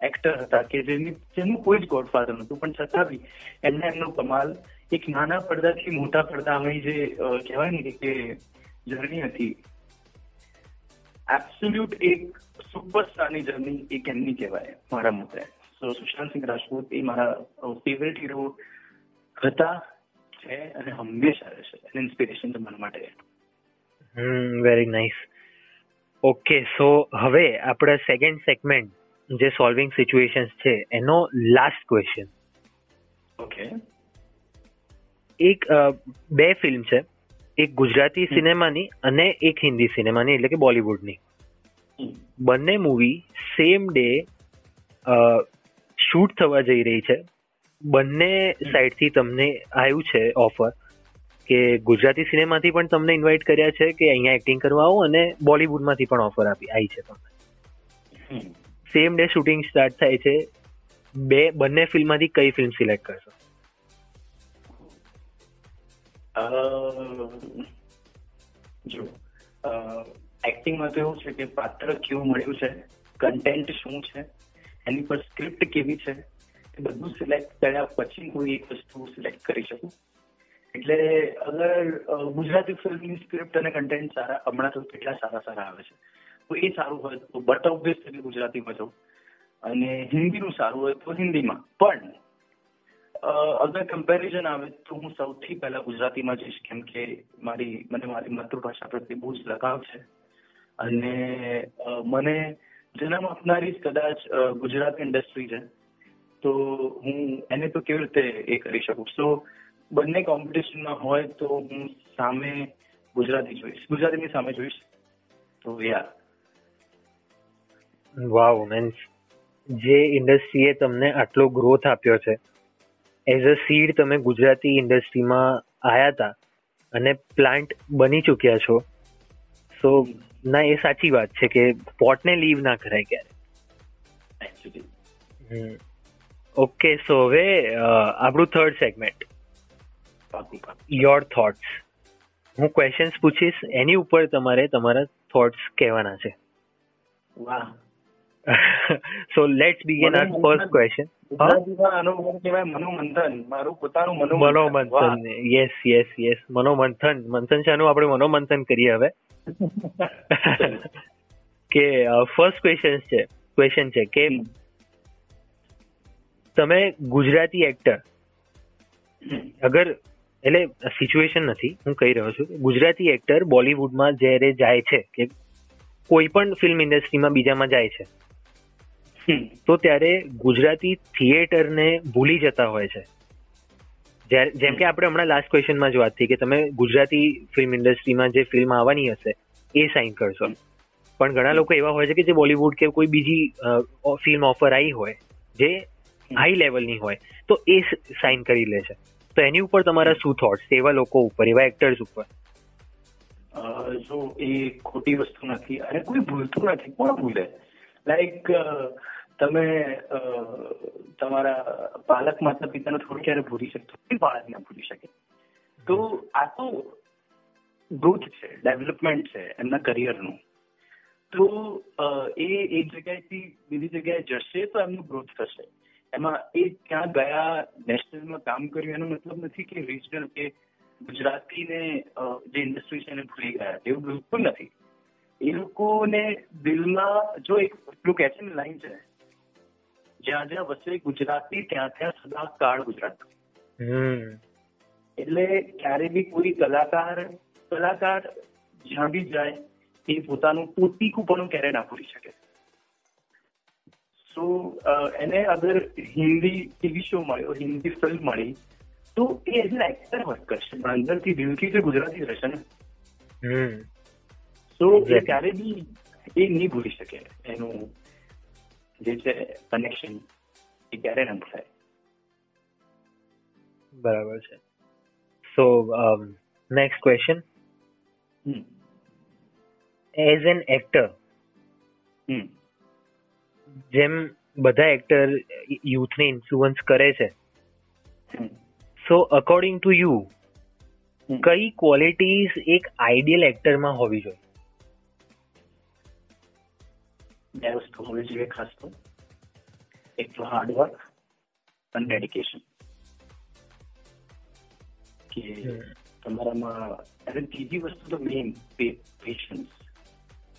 એક્ટર હતા કે જેની જેનું કોઈ જ ગોડફાધર નહોતું. પણ છતાં બી એમને એમનો કમાલ એક નાના પડદાથી મોટા પડદા અમે જે કહેવાય ને કે જર્ની હતી. એબ્સોલ્યુટ એક સુપરસ્ટારની જર્ની એક એમની કહેવાય? મારા મતે. સો સુશાંત સિંહ રાજપૂત એ મારા ફેવરેટ હીરો હતા છે અને હંમેશા રહેશે અને ઇન્સ્પિરેશન તમારા મારા માટે. Hmm very nice okay so હવે આપણે સેકન્ડ સેગમેન્ટ જે સોલ્વિંગ સિચ્યુએશન્સ છે એનો લાસ્ટ ક્વેશ્ચન ઓકે એક બે ફિલ્મ છે. એક ગુજરાતી સિનેમાની અને એક હિન્દી સિનેમાની એટલે કે બોલિવૂડની. બંને મૂવી સેમ ડે શૂટ થવા જઈ રહી છે. બંને સાઈડથી તમને આવ્યું છે ઓફર કે ગુજરાતી સિનેમાથી પણ તમને ઇન્વાઇટ કર્યા છે કે અહીંયા એક્ટિંગ કરવા આવો અને બોલિવૂડમાંથી પણ ઓફર આપી આવી છે તમને. સેમ ડે શૂટિંગ સ્ટાર્ટ થાય છે. બે બંને ફિલ્મમાંથી કઈ ફિલ્મ સિલેક્ટ કરશો? જો એક્ટિંગમાં તો એવું છે કે પાત્ર કેવું મળ્યું છે કન્ટેન્ટ શું છે, એની પર સ્ક્રિપ્ટ કેવી છે, એ બધું સિલેક્ટ કર્યા પછી કોઈ એક વસ્તુ સિલેક્ટ કરી શકું. એટલે અગર ગુજરાતી ફિલ્મની સ્ક્રિપ્ટ અને કન્ટેન્ટ સારા, હમણાં તો કેટલા સારા સારા આવે છે. તો એ સારું હોય તો બટ ઓબ્વિયસલી ગુજરાતીમાં જાઉં અને હિન્દીનું સારું હોય તો હિન્દીમાં. પણ અગર કમ્પેરિઝન આવે તો હું સૌથી પહેલા ગુજરાતીમાં જઈશ કેમ કે મારી, મને મારી માતૃભાષા પ્રત્યે બહુ જ લગાવ છે. અને મને જન્મ આપનારી કદાચ ગુજરાતી ઇન્ડસ્ટ્રી છે. તો હું એને તો કેવી રીતે એ કરી શકું? સો બંને કોમ્પિટિશનમાં હોય તો હું સામે ગુજરાતી જોઈશ. ગુજરાતીની સામે જોઈશ. તો યા. વાવ મેન્સ જે ઇન્ડસ્ટ્રીએ તમને આટલો ગ્રોથ આપ્યો છે એઝ અ સીડ તમે ગુજરાતી ઇન્ડસ્ટ્રીમાં આયા હતા અને પ્લાન્ટ બની ચૂક્યા છો. સો ના એ સાચી વાત છે કે પોટને લીવ ના કરાય ક્યારે. ઓકે સો હવે આપણું થર્ડ સેગમેન્ટ યોર થોટ્સ હું ક્વેશ્ચન્સ પૂછીશ એની ઉપર તમારે તમારા થોટ્સ કહેવાના છે. વાહ. So let's begin our first question મનોમંથન. Yes yes yes મનોમંથન. મંથન શાનું આપણે મનોમંથન કરીએ હવે. કે ફર્સ્ટ ક્વેશ્ચન છે. ક્વેશ્ચન છે કે તમે ગુજરાતી એક્ટર અગર એટલે સિચ્યુએશન નથી હું કહી રહ્યો છું ગુજરાતી એક્ટર બોલિવૂડમાં જ્યારે જાય છે કે કોઈ પણ ફિલ્મ ઇન્ડસ્ટ્રીમાં બીજામાં જાય છે. તો ત્યારે ગુજરાતી થિયેટરને ભૂલી જતા હોય છે. જેમ કે આપણે હમણાં લાસ્ટ ક્વેશ્ચનમાં જ વાત થઈ કે તમે ગુજરાતી ફિલ્મ ઇન્ડસ્ટ્રીમાં જે ફિલ્મ આવવાની હશે, એ સાઇન કરશો. પણ ઘણા લોકો એવા હોય છે કે જે બોલિવૂડ કે કોઈ બીજી ફિલ્મ ઓફર આવી હોય, જે હાઈ લેવલની હોય, તો એ સાઇન કરી લે છે. તો એની ઉપર તમારા શું થોટ્સ એવા લોકો ઉપર, એવા એક્ટર્સ ઉપર. જો એ ખોટી વસ્તુ નથી, અને કોઈ ભૂલતું નથી, કોણ ભૂલે? લાઈક તમે તમારા પાલક માતા પિતાને થોડું ક્યારે ભૂલી શકતો? બાળક ના ભૂલી શકે. તો આ તો ગ્રોથ છે ડેવલપમેન્ટ છે, એમના કરિયરનું તો એ એક જગ્યાએથી બીજી જગ્યાએ જશે તો એમનું ગ્રોથ થશે. એમાં એ ત્યાં ગયા નેશનલમાં કામ કર્યું, એનો મતલબ નથી કે રિજનલ કે ગુજરાતીને જે ઇન્ડસ્ટ્રી છે એને ભૂલી ગયા. એવું બિલકુલ નથી. એ લોકોને દિલમાં જો એક પેલું કહે છે ને લાઈન છે જ્યાં જ્યાં વસે ગુજરાતી ત્યાં ત્યાં સદા કાળ ગુજરાત. એટલે ક્યારે બી કોઈ કલાકાર કલાકાર જ્યાં બી જાય એ પોતાનું પોતીકુંપણું ક્યારે ના ભૂલી શકે. સો એને અગર હિન્દી ટીવી શો મળ્યો હિન્દી ફિલ્મ મળી તો એ એઝ એન એક્ટર વર્ક કરશે. પણ અંદરથી દિલથી તો ગુજરાતી રહેશે ને. સો એ ક્યારે બી એ નહીં ભૂલી શકે એનું જે છે કનેક્શન એ ક્યારે રંગ થાય. બરાબર છે. So next question as an actor જેમ બધા એક્ટર યુથને ઇન્ફ્લુઅન્સ કરે છે સો અકોર્ડિંગ ટુ યુ કઈ ક્વોલિટીઝ એક આઈડિયલ એક્ટરમાં હોવી જોઈએ? જોઈએ ખાસ તો એક તો હાર્ડવર્ક અને ડેડિકેશન કે તમારામાં અને ત્રીજી વસ્તુ તો મેઇન પેશન્સ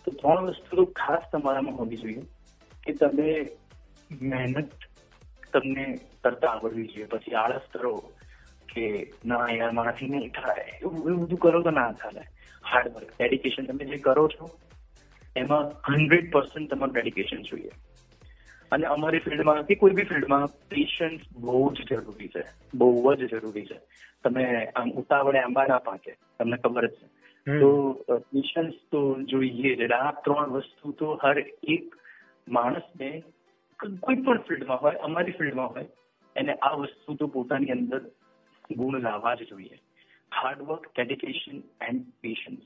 તો ત્રણ વસ્તુ તો ખાસ તમારામાં હોવી જોઈએ કે તમે મહેનત તમને કરતા આવડવી જોઈએ પછી આળસ કરો કે ના યાર મારાથી નહીં થાય એવું એવું બધું કરો તો ના થાય હાર્ડવર્ક ડેડિકેશન તમે જે કરો છો એમાં હંડ્રેડ પર્સન્ટ તમારું ડેડિકેશન જોઈએ. અને અમારી ફિલ્ડમાં કે કોઈ બી ફિલ્ડમાં પેશન્સ બહુ જ જરૂરી છે. બહુ જ જરૂરી છે. તમે આમ ઉતાવળે આંબા ના પાકે તમને ખબર જ છે. તો પેશન્સ તો જોઈએ જ. આ ત્રણ વસ્તુ તો હર એક માણસને કોઈ પણ ફિલ્ડમાં હોય અમારી ફિલ્ડમાં હોય એને આ વસ્તુ તો પોતાની અંદર ગુણ લાવવા જ જોઈએ. હાર્ડવર્ક ડેડિકેશન એન્ડ પેશન્સ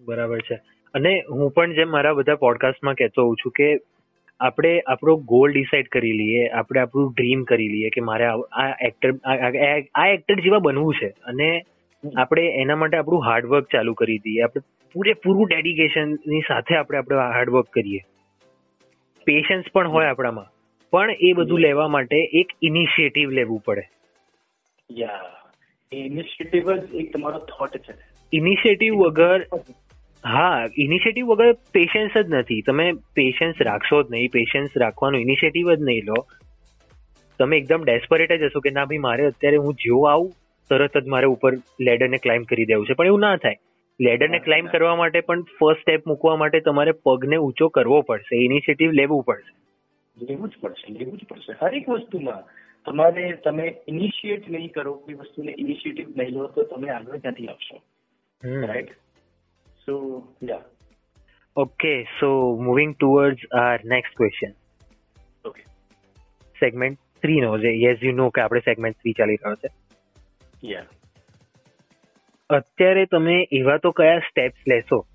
બરાબર છે. અને હું પણ જેમ મારા બધા પોડકાસ્ટમાં કહેતો હોઉં છું કે આપણે આપણો ગોલ ડિસાઈડ કરી લઈએ આપણે આપણું ડ્રીમ કરી લઈએ કે મારે આ- એક્ટર આ એક્ટર જેવા બનવું છે. અને આપણે એના માટે આપણું હાર્ડવર્ક ચાલુ કરી દઈએ. આપણે પૂરેપૂરું ડેડિકેશનની સાથે આપણે આપણે હાર્ડવર્ક કરીએ. પેશન્સ પણ હોય આપણામાં. પણ એ બધું લેવા માટે એક ઇનિશિયેટિવ લેવું પડે. યા ઇનિશિયેટિવ જ એક તમારો થોટ છે. ઇનિશિયેટિવ વગર હા ઇનિશિયેટિવ વગર પેશન્સ જ નથી. તમે પેશન્સ રાખશો જ નહીં. પેશન્સ રાખવાનો ઇનિશિયેટિવ જ નહીં લો. તમે એકદમ ડેસ્પરેટ જ હશો કે ના ભાઈ મારે અત્યારે હું જેવો આવું તરત જ મારે ઉપર લેડરને ક્લાઇમ્બ કરી દેવું છે. પણ એવું ના થાય. લેડરને ક્લાઇમ્બ કરવા માટે પણ ફર્સ્ટ સ્ટેપ મૂકવા માટે તમારે પગને ઊંચો કરવો પડશે. ઇનિશિયેટિવ લેવું પડશે. લેવું જ પડશે લેવું જ પડશે. હરેક વસ્તુમાં તમારે તમે ઇનિશિયેટ નહીં કરો કોઈ વસ્તુને ઇનિશિયેટિવ નહીં લો તો તમે આગળ ક્યાંથી આવશો? Right so yeah. Okay so moving towards our next question okay segment three નો જે યસ યુ નો કે આપણે સેગમેન્ટ થ્રી ચાલી રહ્યો છે. યા અત્યારે તમે એવા તો કયા સ્ટેપ્સ લેશો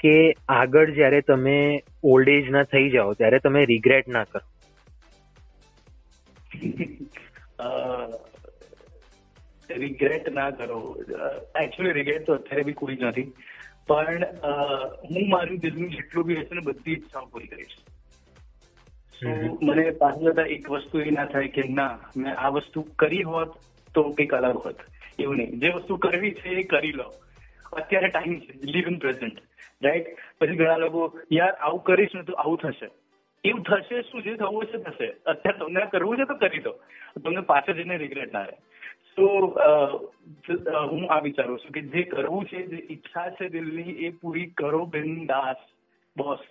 કે આગળ જ્યારે તમે ઓલ્ડ એજ ના થઈ જાઓ ત્યારે તમે રિગ્રેટ ના કરો? રિગ્રેટ ના કરો. એકચ્યુઅલી રિગ્રેટ તો અત્યારે બી કોઈ નથી. પણ અ, હું મારું દિલનું જેટલું બી હશે ને બધી ઈચ્છાઓ પૂરી કરીશ. મને પાછળ જતા એક વસ્તુ એ ના થાય કે ના મેં આ વસ્તુ કરી હોત તો કંઈક અલગ હોત. એવું નહીં. જે વસ્તુ કરવી છે એ કરી લો. અત્યારે ટાઈમ છે. લીવ ઇન પ્રેઝન્ટ રાઈટ પછી ઘણા લોકો યાર આવું કરીશ ને તો આવું થશે. એવું થશે શું? જે થવું છે થશે. અત્યારે તમને કરવું છે તો કરી દો. તમને પાછળ જઈને રિગ્રેટ ના રહે. સો હું આ વિચારું છું કે જે કરવું છે જે ઈચ્છા છે દિલની એ પૂરી કરો બિંદાસ બોસ.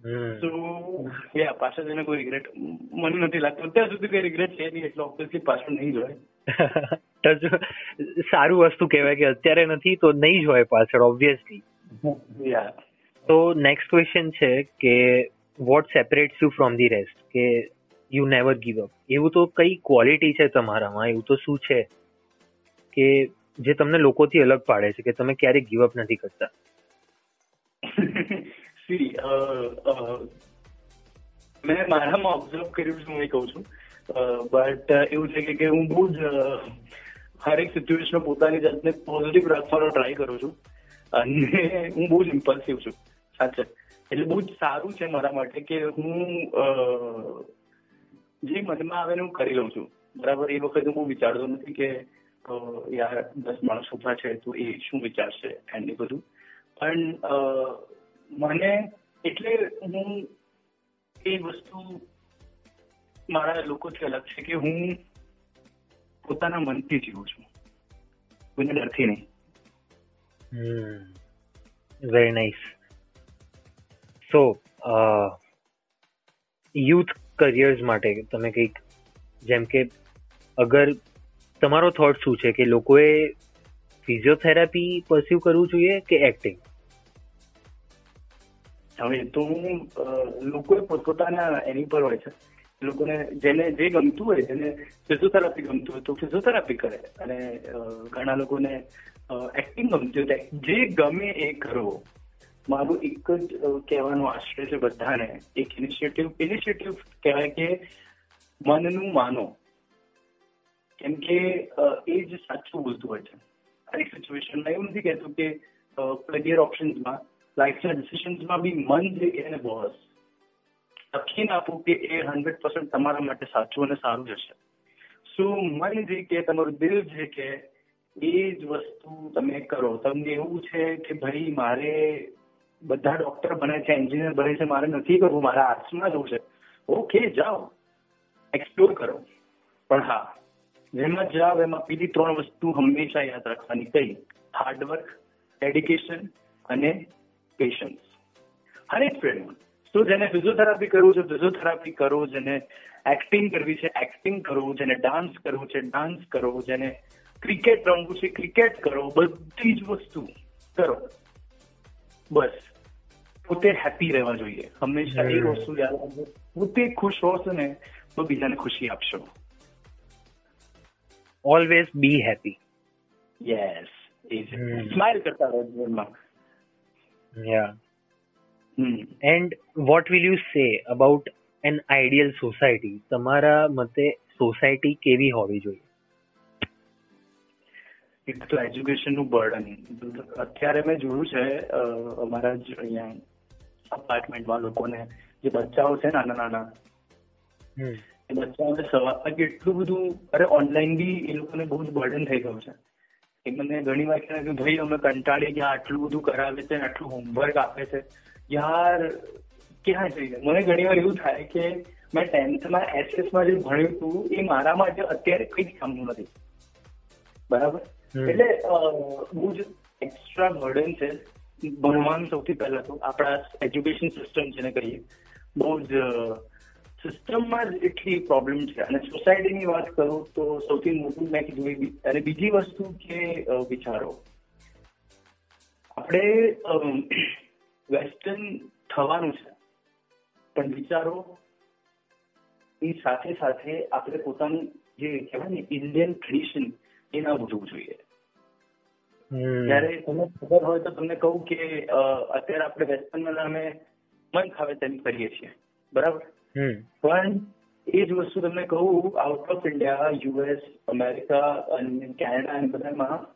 હમ. તો યા પાછળ જઈને કોઈ રિગ્રેટ મને નથી લાગતું. અત્યાર સુધી કોઈ રિગ્રેટ છે નહીં એટલે ઓબ્વિયસલી પાછળ નહીં જોય તો સારું વસ્તુ કહેવાય કે અત્યારે નથી તો નહીં જ હોય પાછળ ઓબ્વિયસલી તો નેક્સ્ટ ક્વેશ્ચન છે કે what separates you from the rest કે યુ નેવર ગીવ અપ એવું તો કઈ ક્વોલિટી છે તમારામાં? એવું તો શું છે? કે જે તમને લોકોથી અલગ પાડે છે, કે તમે ક્યારેય ગીવ અપ નથી કરતા? સી મેં મારામાં ઓબ્ઝર્વ કર્યું છે, હું એ કહું છું. બટ એવું છે કે- હું બહુ જ હરેક સિચ્યુએશનમાં પોતાની જાતને પોઝિટિવ રાખવાનો ટ્રાય કરું છું. અને હું બહુ જ ઇમ્પલ્સિવ છું. સાચે. એટલે બહુ જ સારું છે મારા માટે કે હું જે મનમાં આવે હું કરી લઉં છું. બરાબર, એ વખતે હું વિચારતો નથી કે યાર, દસ માણસ ઊભા છે તો એ શું વિચારશે એન્ડ બધું. પણ મને એટલે હું એ વસ્તુ મારા લોકોથી અલગ છે કે હું પોતાના મનથી જીવું છું. કોઈને ડરથી નહીં. Very nice so youth careers માટે તમે કંઈક, જેમ કે અગર તમારો થોટ શું છે કે લોકોએ ફિઝિયોથેરાપી પરસ્યુ કરવું જોઈએ કે એક્ટિંગ હવે તો હું લોકોએ પોતપોતાના એની પર હોય છે. લોકોને જેને જે ગમતું હોય, જેને ફિઝિયોથેરાપી ગમતું હોય તો ફિઝિયોથેરાપી કરે. અને ઘણા લોકોને એક્ટિંગ ગમતી હોય જે ગમે એ કરો. મારું એક જ કહેવાનું આશ્રય છે બધાને. એક ઇનિશિયેટિવ ઇનિશિયેટિવ કહેવાય કે મનનું માનો. કેમ કે એ જ સાચું બોલતું હોય છે. દરેક સિચ્યુએશનમાં એવું નથી કહેતું કે કરિયર ઓપ્શન્સમાં લાઈફના ડિસિશન્સમાં બી મન જે એને બોસ લખીને આપું કે એ હંડ્રેડ પર્સન્ટ તમારા માટે સાચું અને સારું જ હશે. સો મન જે કે, તમારું દિલ જે કે, એ જ વસ્તુ તમે કરો. તમને એવું છે કે ભાઈ મારે બધા ડોક્ટર બને છે એન્જિનિયર બને છે, મારે નથી કરવું, મારા આર્ટ્સમાં જવું છે. ઓકે જાઓ. એક્સપ્લોર કરો. પણ હા, જેમાં જાવ એમાં પેલી ત્રણ વસ્તુ હંમેશા યાદ રાખવાની કઈ? હાર્ડવર્ક ડેડિકેશન અને પેશન્સ હરેક ફિલ્ડમાં તો જેને ફિઝિયોથેરાપી કરવું છે ફિઝિયોથેરાપી કરો, જેને એક્ટિંગ કરવી છે એક્ટિંગ કરો, જેને ડાન્સ કરવું છે ડાન્સ કરો, જેને ક્રિકેટ રમવું છે ક્રિકેટ કરો, બધી જ વસ્તુ કરો. બસ પોતે હેપી રહેવા જોઈએ હંમેશા એ હમ. વસ્તુ યાદ રાખજો પોતે ખુશ હોશો ને તો બીજાને ખુશી આપશો ઓલવેઝ બી હેપી યસ એ છે હમ. સ્માઇલ કરતા રહો જીવનમાં yeah hmm and what will you say about an ideal society તમારા મતે સોસાયટી કેવી હોવી જોઈએ એક તો એજ્યુકેશનનું બર્ડન અત્યારે મેં જોયું છે અમારા જ અહીંયા અપાર્ટમેન્ટમાં લોકોને જે બચ્ચાઓ છે નાના નાના એ બચ્ચાઓને સવારમાં કેટલું બધું અરે ઓનલાઈન બી એ લોકોને બહુ જ બર્ડન થઈ ગયું છે. એ મને ઘણી વાર કહે કે ભાઈ અમે કંટાળી ગયા આટલું બધું કરાવે છે આટલું હોમવર્ક આપે છે. યાર ક્યાં જઈએ? મને ઘણી વાર એવું થાય કે મેં ટેન્થમાં એસએસમાં જે ભણ્યું હતું એ મારા માટે અત્યારે કંઈ જ કામનું નથી. બરાબર. એટલે બહુ જ એક્સ્ટ્રા બર્ડન છે, ભણવાનું સૌથી પહેલા તો આપણા એજ્યુકેશન સિસ્ટમ જેને કહીએ, બહુ જ સિસ્ટમમાં જ એટલી પ્રોબ્લેમ છે. અને સોસાયટીની વાત કરું તો સૌથી મોટું મેં કીધું અને બીજી વસ્તુ કે વિચારો. આપણે વેસ્ટર્ન થવાનું છે, પણ વિચારો એ સાથે સાથે આપણે પોતાનું જે કહેવાય ને ઇન્ડિયન ટ્રેડિશન એ ના ભૂલવું જોઈએ. ત્યારે તમને ખબર હોય તો તમને કહું કે અત્યારે આપણે વેસ્ટર્નના નામે મન ખાવે તેમ કરીએ છીએ. બરાબર? પણ એ જ વસ્તુ તમને કહું out of India US America અને કેનેડા અને બધામાં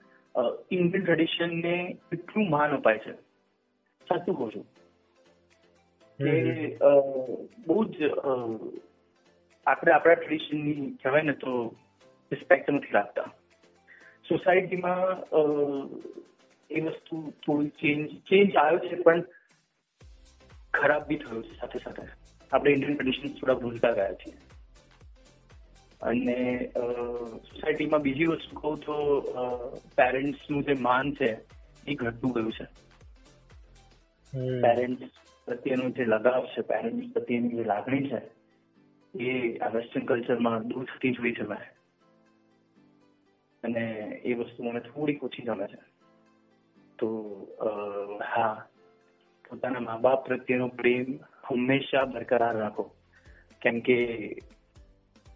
ઇન્ડિયન ટ્રેડિશનને એટલું માન અપાય છે. સાચું કહું છું. કે બહુ જ આપણે આપણા ટ્રેડિશનની કહેવાય ને તો રિસ્પેક્ટ નથી રાખતા. સોસાયટીમાં અ, એ વસ્તુ થોડી ચેન્જ ચેન્જ આવ્યો છે પણ ખરાબ બી થયું છે સાથે સાથે. આપણે ઇન્ડિયન ટ્રેડિશન થોડા ભૂલતા ગયા છીએ. અને સોસાયટીમાં બીજી વસ્તુ કહું તો પેરેન્ટ્સનું જે માન છે એ ઘટતું ગયું છે. પેરેન્ટ્સ પ્રત્યેનો જે લગાવ છે પેરેન્ટ્સ પ્રત્યેની જે લાગણી છે એ આ વેસ્ટર્ન કલ્ચરમાં દૂર થતી જોઈ છે મેં અને એ વસ્તુ મને થોડીક ઓછી ગમે છે. તો હા, પોતાના મા બાપ પ્રત્યેનો પ્રેમ હંમેશા બરકરાર રાખો. કેમ કે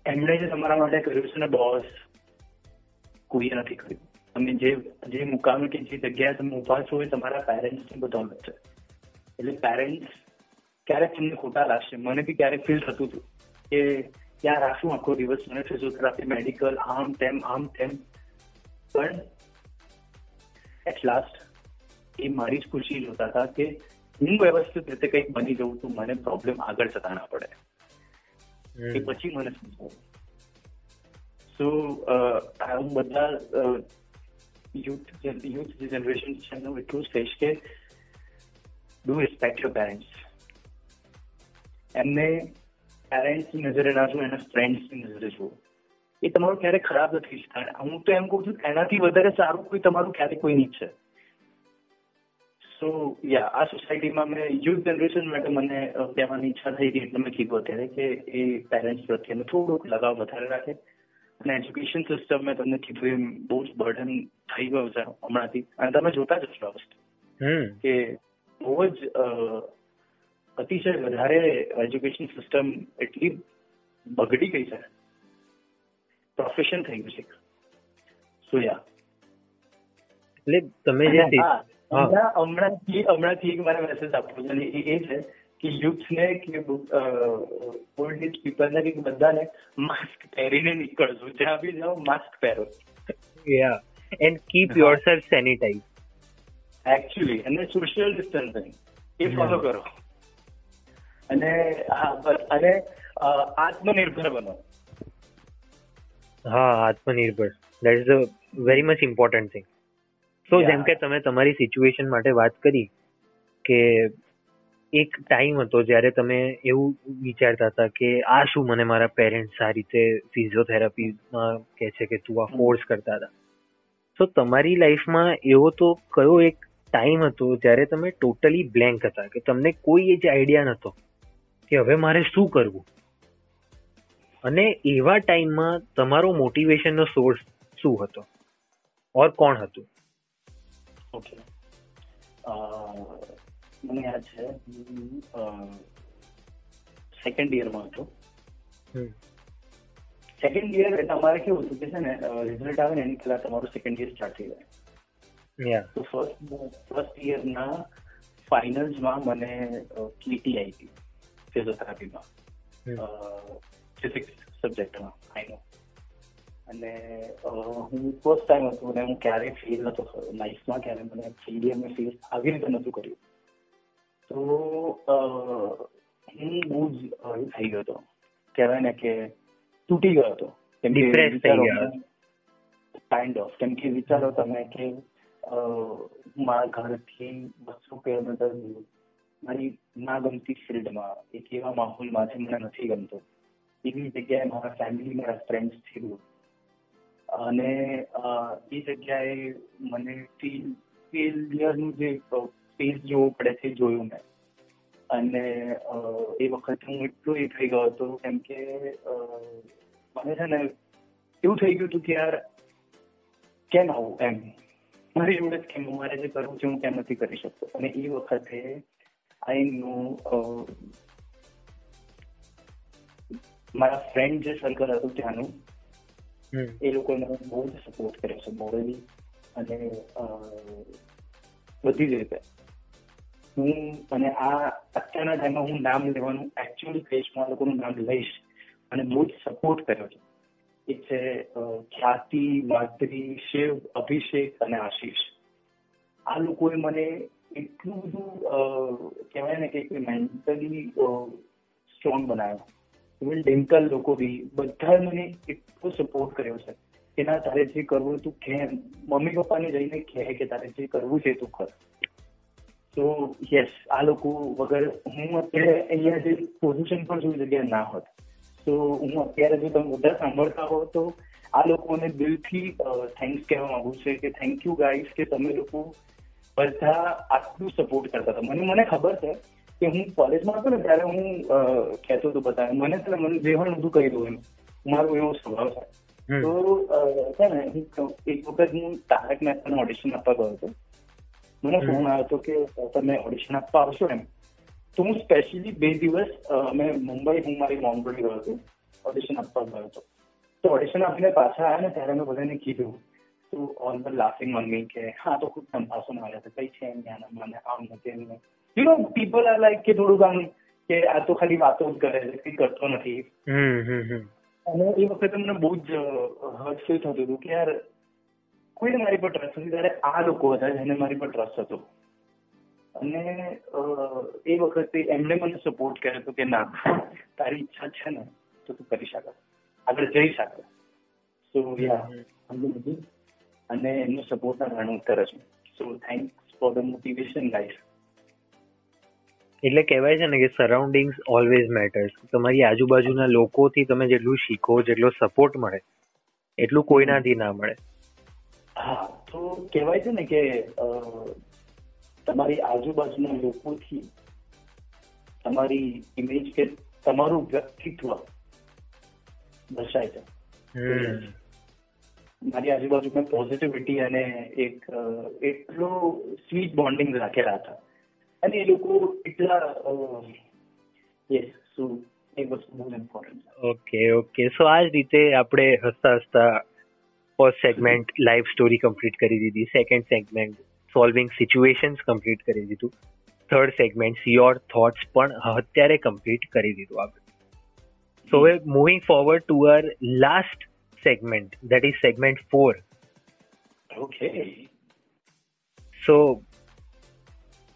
એમણે જે તમારા માટે કર્યું છે ને બોસ કોઈએ નથી કર્યું. તમે જે જે મુકામે કે જે જગ્યાએ તમે ઊભા છો એ તમારા પેરેન્ટ્સની બદૌલત છે. એટલે પેરેન્ટ્સ ક્યારેક તમને ખોટા લાગશે. મને બી ક્યારેક ફીલ થતું હતું કે ત્યાં રાખશું આખો દિવસ મને ફિઝિયોથેરાપી મેડિકલ આમ તેમ આમ તેમ. પણ એટ લાસ્ટ એ મારી જ ખુશી જોતા હતા કે હું વ્યવસ્થિત રીતે કંઈક બની જવું તો મને પ્રોબ્લેમ આગળ જતા ના પડે એ પછી મને સમજાયું સો હું બધા યુથ યુથ જે જનરેશન છે એનું એટલું જ કહીશ કે ડુ રિસ્પેક્ટ યોર પેરેન્ટ્સ એમને પેરેન્ટ્સની નજરે ના જુઓ એના ફ્રેન્ડ્સની નજરે જુઓ એ તમારું ક્યારેય ખરાબ નથી હું તો એમ કહું છું એનાથી વધારે સારું કોઈ તમારું ક્યારેય કોઈ નહીં છે. સો યા આ સોસાયટીમાં મેં યુથ જનરેશન માટે મને કહેવાની ઈચ્છા થઈ હતી એટલે મેં કીધું અત્યારે કે એ પેરેન્ટ્સ પ્રત્યેનો થોડોક લગાવ વધારે રાખે. અને એજ્યુકેશન સિસ્ટમ મેં તમને કીધું એમ બહુ જ બર્ડન થઈ ગયું છે હમણાંથી. અને તમે જોતા જ હશો આ વસ્તુ. કે બહુ જ અ, અતિશય વધારે એજ્યુકેશન સિસ્ટમ એટલી બગડી ગઈ છે. પ્રોફેશન થઈ ગયું છે. સો એટલે તમે જે હમણાંથી હમણાંથી એક મારે મેસેજ આપવો છે એ એ છે કે યુથને કે ઓલ્ડ એજ પીપલને કે બધાને માસ્ક પહેરીને નીકળજો. જ્યાં બી જાઓ માસ્ક પહેરો. Yeah and keep your self sanitize actually અને સોશિયલ ડિસ્ટન્સિંગ એ ફોલો કરો. અને હા બસ. અને આત્મનિર્ભર બનો. હા આત્મનિર્ભર. That is a very much important thing so જેમ કે તમે તમારી સિચ્યુએશન માટે વાત કરી કે એક ટાઈમ હતો જ્યારે તમે એવું વિચારતા હતા કે આ શું મને મારા પેરેન્ટ્સ આ રીતે ફિઝિયોથેરાપીમાં કહે છે કે તું આ. ફોર્સ કરતા હતા. તો તમારી લાઈફમાં એવો તો કયો એક ટાઈમ હતો જ્યારે તમે ટોટલી બ્લેન્ક હતા કે તમને કોઈ જ આઈડિયા નહોતો કે હવે મારે શું કરવું? અને એવા ટાઈમમાં તમારો મોટિવેશનનો સોર્સ શું હતો? ઓર કોણ હતું? ઓકે મને યાદ છે સેકન્ડ યરમાં હતો. સેકન્ડ યર એટલે અમારે કેવું હતું કે છે ને રિઝલ્ટ આવે ને એની પહેલા તમારું સેકન્ડ યર સ્ટાર્ટ થઈ જાય. તો ફર્સ્ટ ફર્સ્ટ યરના ફાઇનલ્સમાં મને કીટી આવી હતી ફિઝિયોથેરાપીમાં ફિઝિક્સ સબ્જેક્ટમાં આઈ અને હું ફર્સ્ટ ટાઈમ હતું અને હું ક્યારેય ફેલ થયો લાઈફમાં ક્યારે મને ફેલિયર મેં ફેસ આવી રીતે નહોતું કર્યું. તો હું બહુ જ થઈ ગયો હતો. કહેવાય ને કે તૂટી ગયો હતો. કેમ કે. કાઇન્ડ ઓફ કેમ કે વિચારો તમે કે અ, મારા ઘરથી બસો કિલોમીટર દૂર મારી ના ગમતી ફિલ્ડમાં એક એવા માહોલમાં છે મને નથી ગમતો. એવી જગ્યાએ મારા ફેમિલી મારા ફ્રેન્ડ્સથી અને એ જગ્યાએ મને ફેલિયરનું જે ફેસ જોવું પડે છે, જોયું મેં. અને એ વખતે હું એટલો એ થઈ ગયો હતો, કેમ કે મને છે ને એવું થઈ ગયું હતું કે યાર, કેમ આવું એમ? મારી જોડે કેમ મારે જે કરવું છે, હું કેમ નથી કરી શકતો. અને એ વખતે આઈ નો મારા ફ્રેન્ડ જે સર્કલ હતું ત્યાંનું એ લોકોએ મને બહુ જ સપોર્ટ કર્યો છે મોરલી અને બધી જ રીતે. હું અને આ અત્યારના ટાઈમમાં હું નામ લેવાનું એકચ્યુઅલી દેશમાં લોકોનું નામ લઈશ અને બહુ જ સપોર્ટ કર્યો છે. એ છે ખ્યાતિ માત્રી શિવ અભિષેક અને આશીષ. આ લોકોએ મને એટલું બધું કહેવાય ને કે મેન્ટલી સ્ટ્રોંગ બનાવ્યો. ઇવન ડિમ્પલ લોકો બી બધા મને એટલો સપોર્ટ કર્યો છે કે ના, તારે જે કરવું તું કે મમ્મી પપ્પાને જઈને કહે કે તારે જે કરવું છે તું કર. તો યસ આ લોકો વગર હું અત્યારે અહીંયા જે પોઝિશન પર છું જગ્યા ના હોત. તો હું અત્યારે જો તમે બધા સાંભળતા હો તો આ લોકોને દિલથી થેન્ક્સ કહેવા માંગુ છે કે થેન્ક યુ ગાઈસ કે તમે લોકો બધા આટલું સપોર્ટ કરતા હતા. મને મને ખબર છે કે હું કોલેજમાં હતો ને ત્યારે હું કહેતો હતો બધા મને છે ને મને જે હોય બધું કહી દઉં એમ. મારો એવો સ્વભાવ છે તો છે ને એક વખત હું તારક મહેતાનું ઓડિશન આપવા ગયો હતો. મને ફોન આવ્યો હતો કે તમે ઓડિશન આપવા આવશો એમ. તો હું સ્પેશિયલી બે દિવસ મેં મુંબઈ હું મારી મોમ જોડે ગયો હતો ઓડિશન આપવા ગયો હતો. તો ઓડિશન આપીને પાછા આવ્યા ને ત્યારે મેં બધાને કીધું તો ઓલ ધ લાફિંગ મમ્મી કે હા તો ખૂબ સંભાષણ આવ્યા હતા કઈ છે એમ મને આમ નથી એમ you know people are like કે થોડુંક આમ કે આ તો ખાલી વાતો જ કરે છે કંઈ કરતો નથી. અને એ વખતે મને બહુ જ હર્ટ ફીલ થતું હતું કે યાર કોઈને મારી પર ટ્રસ્ટ નથી. ત્યારે આ લોકો હતા જેને મારી પર ટ્રસ્ટ હતો. અને એ વખતે એમણે મને સપોર્ટ કર્યો હતો કે ના તારી ઈચ્છા છે ને તો તું કરી શકે. આગળ જઈ શકે. સો યા અને એમનો સપોર્ટના કારણે ઉત્તર છું so thanks for the motivation guys એટલે કહેવાય છે ને કે સરાઉન્ડિંગ્સ ઓલવેઝ મેટર્સ તમારી આજુબાજુના લોકોથી તમે જેટલું શીખો જેટલો સપોર્ટ મળે એટલું કોઈનાથી ના મળે. હા તો કહેવાય છે ને કે તમારી આજુબાજુના લોકોથી તમારી ઇમેજ કે તમારું વ્યક્તિત્વ દર્શાય છે. મારી આજુબાજુ મેં પોઝિટિવિટી અને એક એટલો સ્વીટ બોન્ડિંગ રાખેલા હતા. અને એ લોકો એટલા યસ શું એ વસ્તુ બહુ ઇમ્પોર્ટન્ટ ઓકે ઓકે સો આ જ રીતે આપણે હસતા હસતા first segment life story complete કરી દીધી. Second segment solving situations complete કરી દીધું. થર્ડ સેગમેન્ટ યોર થોટ્સ પણ અત્યારે કમ્પ્લીટ કરી દીધું આપણે. સો હવે moving forward to our last segment that is segment four okay so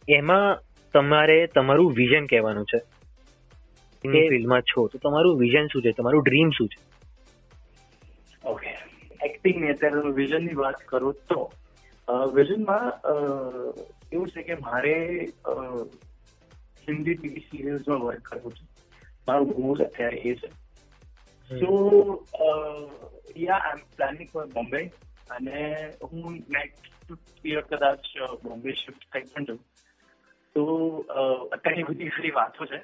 એમાં તમારે તમારું વિઝન કહેવાનું છે. કે ફિલ્ડમાં છો તો તમારું વિઝન શું છે? તમારું ડ્રીમ શું છે? ઓકે એક્ટિંગ અત્યારે વિઝનની વાત કરું તો વિઝનમાં એવું છે કે મારે હિન્દી ટીવી સિરિયલ્સમાં વર્ક કરવું છે. મારું ગોલ અત્યારે એ છે. So yeah I am planning for Bombay અને હું નેક્સ્ટ યર કદાચ બોમ્બે શિફ્ટ થઈ પણ જાઉં. તો અત્યારની બધી ખરી વાતો છે.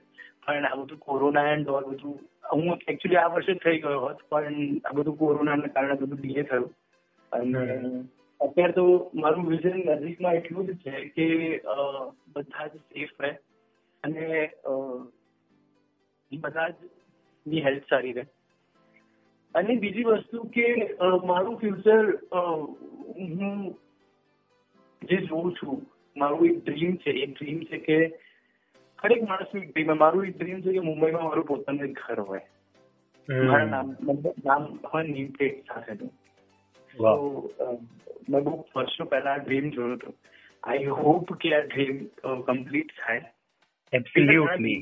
પણ આ બધું કોરોના એન્ડ ઓલ બધું, હું એકચ્યુઅલી આ વર્ષે થઈ ગયો હોત, પણ આ બધું કોરોનાના કારણે બધું ડીલે થયું. અને અત્યારે તો મારું વિઝન નજીકમાં એટલું જ છે કે બધા જ સેફ રહે. અને બધા જ ની હેલ્થ સારી રહે. અને બીજી વસ્તુ કે મારું ફ્યુચર હું જે જોઉં છું મારું એક ડ્રીમ છે એ ડ્રીમ છે કે ખરેક માણસનું એક ડ્રીમ મારું એક ડ્રીમ છે કે મુંબઈમાં મારું પોતાનું એક ઘર હોય. મારા નામ નામ હોય નેમ પ્લેટ સાથેનું મેં બહુ વર્ષો પહેલા ડ્રીમ જોયું હતું. આઈ હોપ કે આ ડ્રીમ કમ્પ્લીટ થાય. એબ્સોલ્યુટલી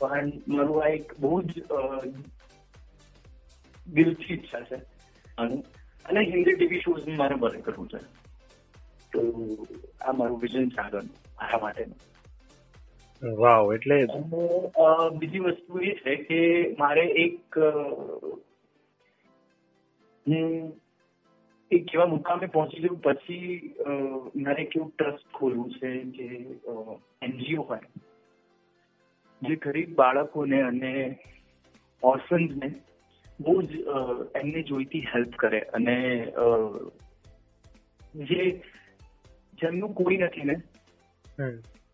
પણ મારું આ એક બહુ જ દિલથી ઈચ્છા છે અને હિન્દી ટીવી શોઝ મારે બંધ કરવું છે. તો આ મારું વિઝન છે આગળ મારા માટેનું. વાવ એટલે બીજી વસ્તુ એ છે કે મારે એક એક કેવા મુકામે પહોંચી જવું પછી મારે કેવું ટ્રસ્ટ ખોલવું છે જે એનજીઓ હોય જે ગરીબ બાળકોને અને ઓર્ફન્સને બહુ જ એમને જોઈતી હેલ્પ કરે અને જે જેમનું કોઈ નથી ને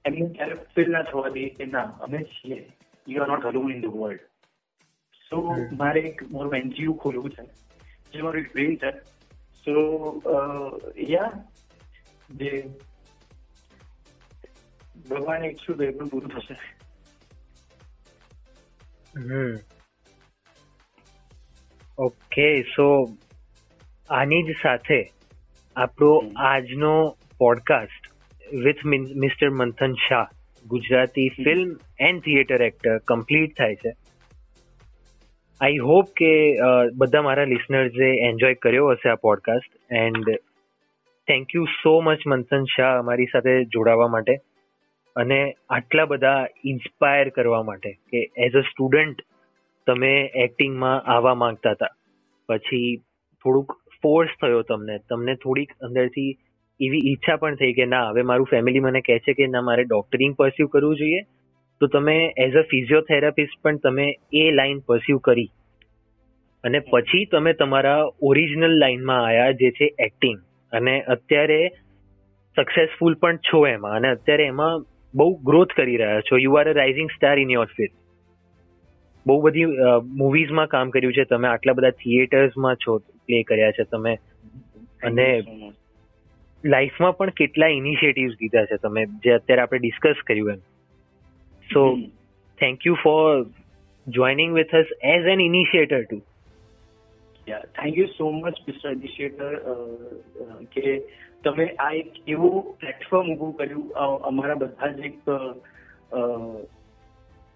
એમને ક્યારે ફીલ ના થવા દે કે ના અમે છીએ. You are not alone in the world so મારે એક મારું એનજીઓ ખોલવું છે. જે મારું ડ્રીમ છે. સો યા જે ભગવાન ઈચ્છું તો એમનું પૂરું થશે. ઓકે સો આની જ સાથે આપણો આજનો podcast with mister Manthan Shah Gujarati film and theatre actor complete થાય છે. આઈ હોપ કે બધા મારા લિસનર્સે એન્જોય કર્યો હશે આ podcast and thank you so much Manthan Shah અમારી સાથે જોડાવા માટે અને આટલા બધા ઇન્સ્પાયર કરવા માટે કે એઝ અ સ્ટુડન્ટ તમે એક્ટિંગમાં આવવા માંગતા હતા. પછી થોડુંક ફોર્સ થયો તમને તમને થોડીક અંદરથી એવી ઈચ્છા પણ થઈ કે ના હવે મારું ફેમિલી મને કહે છે કે ના મારે ડોક્ટરિંગ પરસ્યુ કરવું જોઈએ. તો તમે એઝ અ ફિઝિયોથેરાપિસ્ટ પણ તમે એ લાઈન પરસ્યુ કરી. અને પછી તમે તમારા ઓરિજિનલ લાઈનમાં આવ્યા જે છે એક્ટિંગ અને અત્યારે સક્સેસફુલ પણ છો એમાં. અને અત્યારે એમાં બહુ ગ્રોથ કરી રહ્યા છો. You are a rising star in your field બહુ બધી મૂવીઝમાં કામ કર્યું છે. તમે આટલા બધા થિયેટર્સમાં છો પ્લે કર્યા છે તમે. અને લાઈફમાં પણ કેટલા ઇનિશિયેટિવ્સ લીધા છે તમે જે અત્યારે આપણે ડિસ્કસ કર્યું એમ. So thank you for joining with us as an initiator to yeah thank you so much mister initiator કે તમે આ એક એવું પ્લેટફોર્મ ઊભું કર્યું અમારા બધા જ એક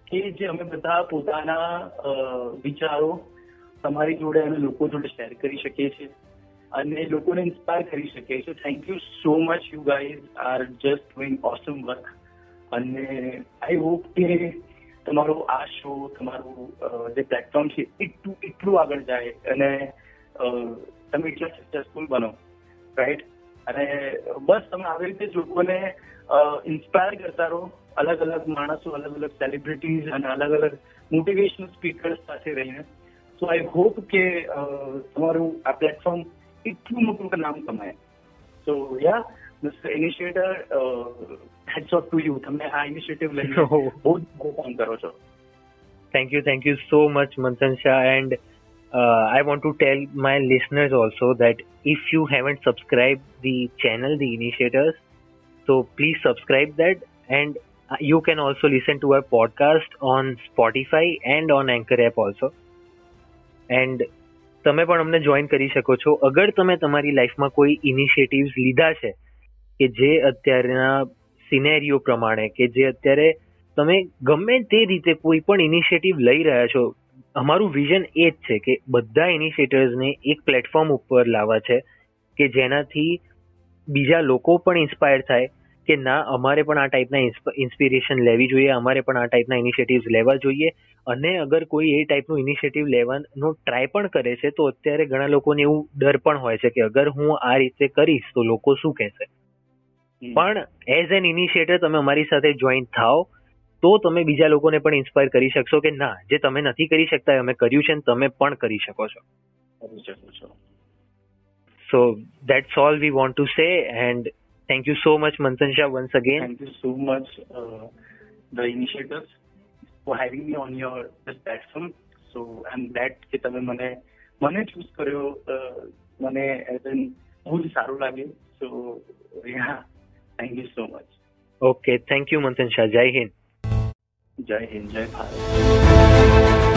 કે જે અમે બધા પોતાના વિચારો તમારી જોડે અને લોકો જોડે શેર કરી શકીએ છીએ. અને લોકોને ઇન્સ્પાયર કરી શકીએ છીએ thank you so much you guys are just doing awesome work અને આઈ હોપ કે તમારો આ શો તમારું જે પ્લેટફોર્મ છે એટલું એટલું આગળ જાય અને તમે એટલા સક્સેસફુલ બનો રાઈટ અને બસ તમે આવી રીતે લોકોને ઇન્સ્પાયર કરતા રહો. અલગ અલગ માણસો, અલગ અલગ સેલિબ્રિટીઝ અને અલગ અલગ મોટિવેશનલ સ્પીકર્સ સાથે રહીને. સો આઈ હોપ કે તમારું આ પ્લેટફોર્મ એટલું મોટું નામ કમાય so yeah mister initiator heads off to you તમે આ ઇનિશિયેટિવ લઈને બહુ બહુ કામ કરો છો Thank you, thank you so much, Manthan Shah. And uh, I want to tell my listeners also that if you haven't subscribed the channel, The Initiators, so please subscribe that. And uh, you can also listen to our podcast on Spotify and on Anchor app also. And તમે પણ અમને join કરી શકો છો. અગર તમે તમારી લાઈફમાં કોઈ ઇનિશિયેટિવ્સ લીધા છે, કે જે અત્યારના સિનેરિયો પ્રમાણે, કે જે અત્યારે તમે ગમે તે રીતે કોઈ પણ ઇનિશિયેટિવ લઈ રહ્યા છો, અમારું વિઝન એ જ છે કે બધા ઇનિશિયેટર્સને એક પ્લેટફોર્મ ઉપર લાવવા છે, કે જેનાથી બીજા લોકો પણ ઇન્સ્પાયર થાય, કે ના, અમારે પણ આ ટાઈપના ઇન્સ્પિરેશન લેવી જોઈએ, અમારે પણ આ ટાઈપના ઇનિશિયેટિવ્સ લેવા જોઈએ અને અગર કોઈ એ ટાઈપનું ઇનિશિયેટિવ લેવાનો ટ્રાય પણ કરે છે તો અત્યારે ઘણા લોકોને એવું ડર પણ હોય છે કે અગર હું આ રીતે કરીશ તો લોકો શું કહેશે? પણ એઝ એન ઇનિશિયેટર તમે અમારી સાથે જોઈન થાઓ તો તમે બીજા લોકોને પણ ઇન્સ્પાયર કરી શકશો કે ના જે તમે નથી કરી શકતા અમે કર્યું છે ને તમે પણ કરી શકો છો. કરી શકો છો. So that's all we want to say and thank you so much Manthan Shah once again thank you so much the initiators, for having me on your this platform. So I'm glad કે તમે મને મને choose કર્યો મને as an બહુ જ સારું લાગ્યું so yeah thank you so much okay thank you Manthan Shah જય હિન્દ જય હિન્દ જય ભારત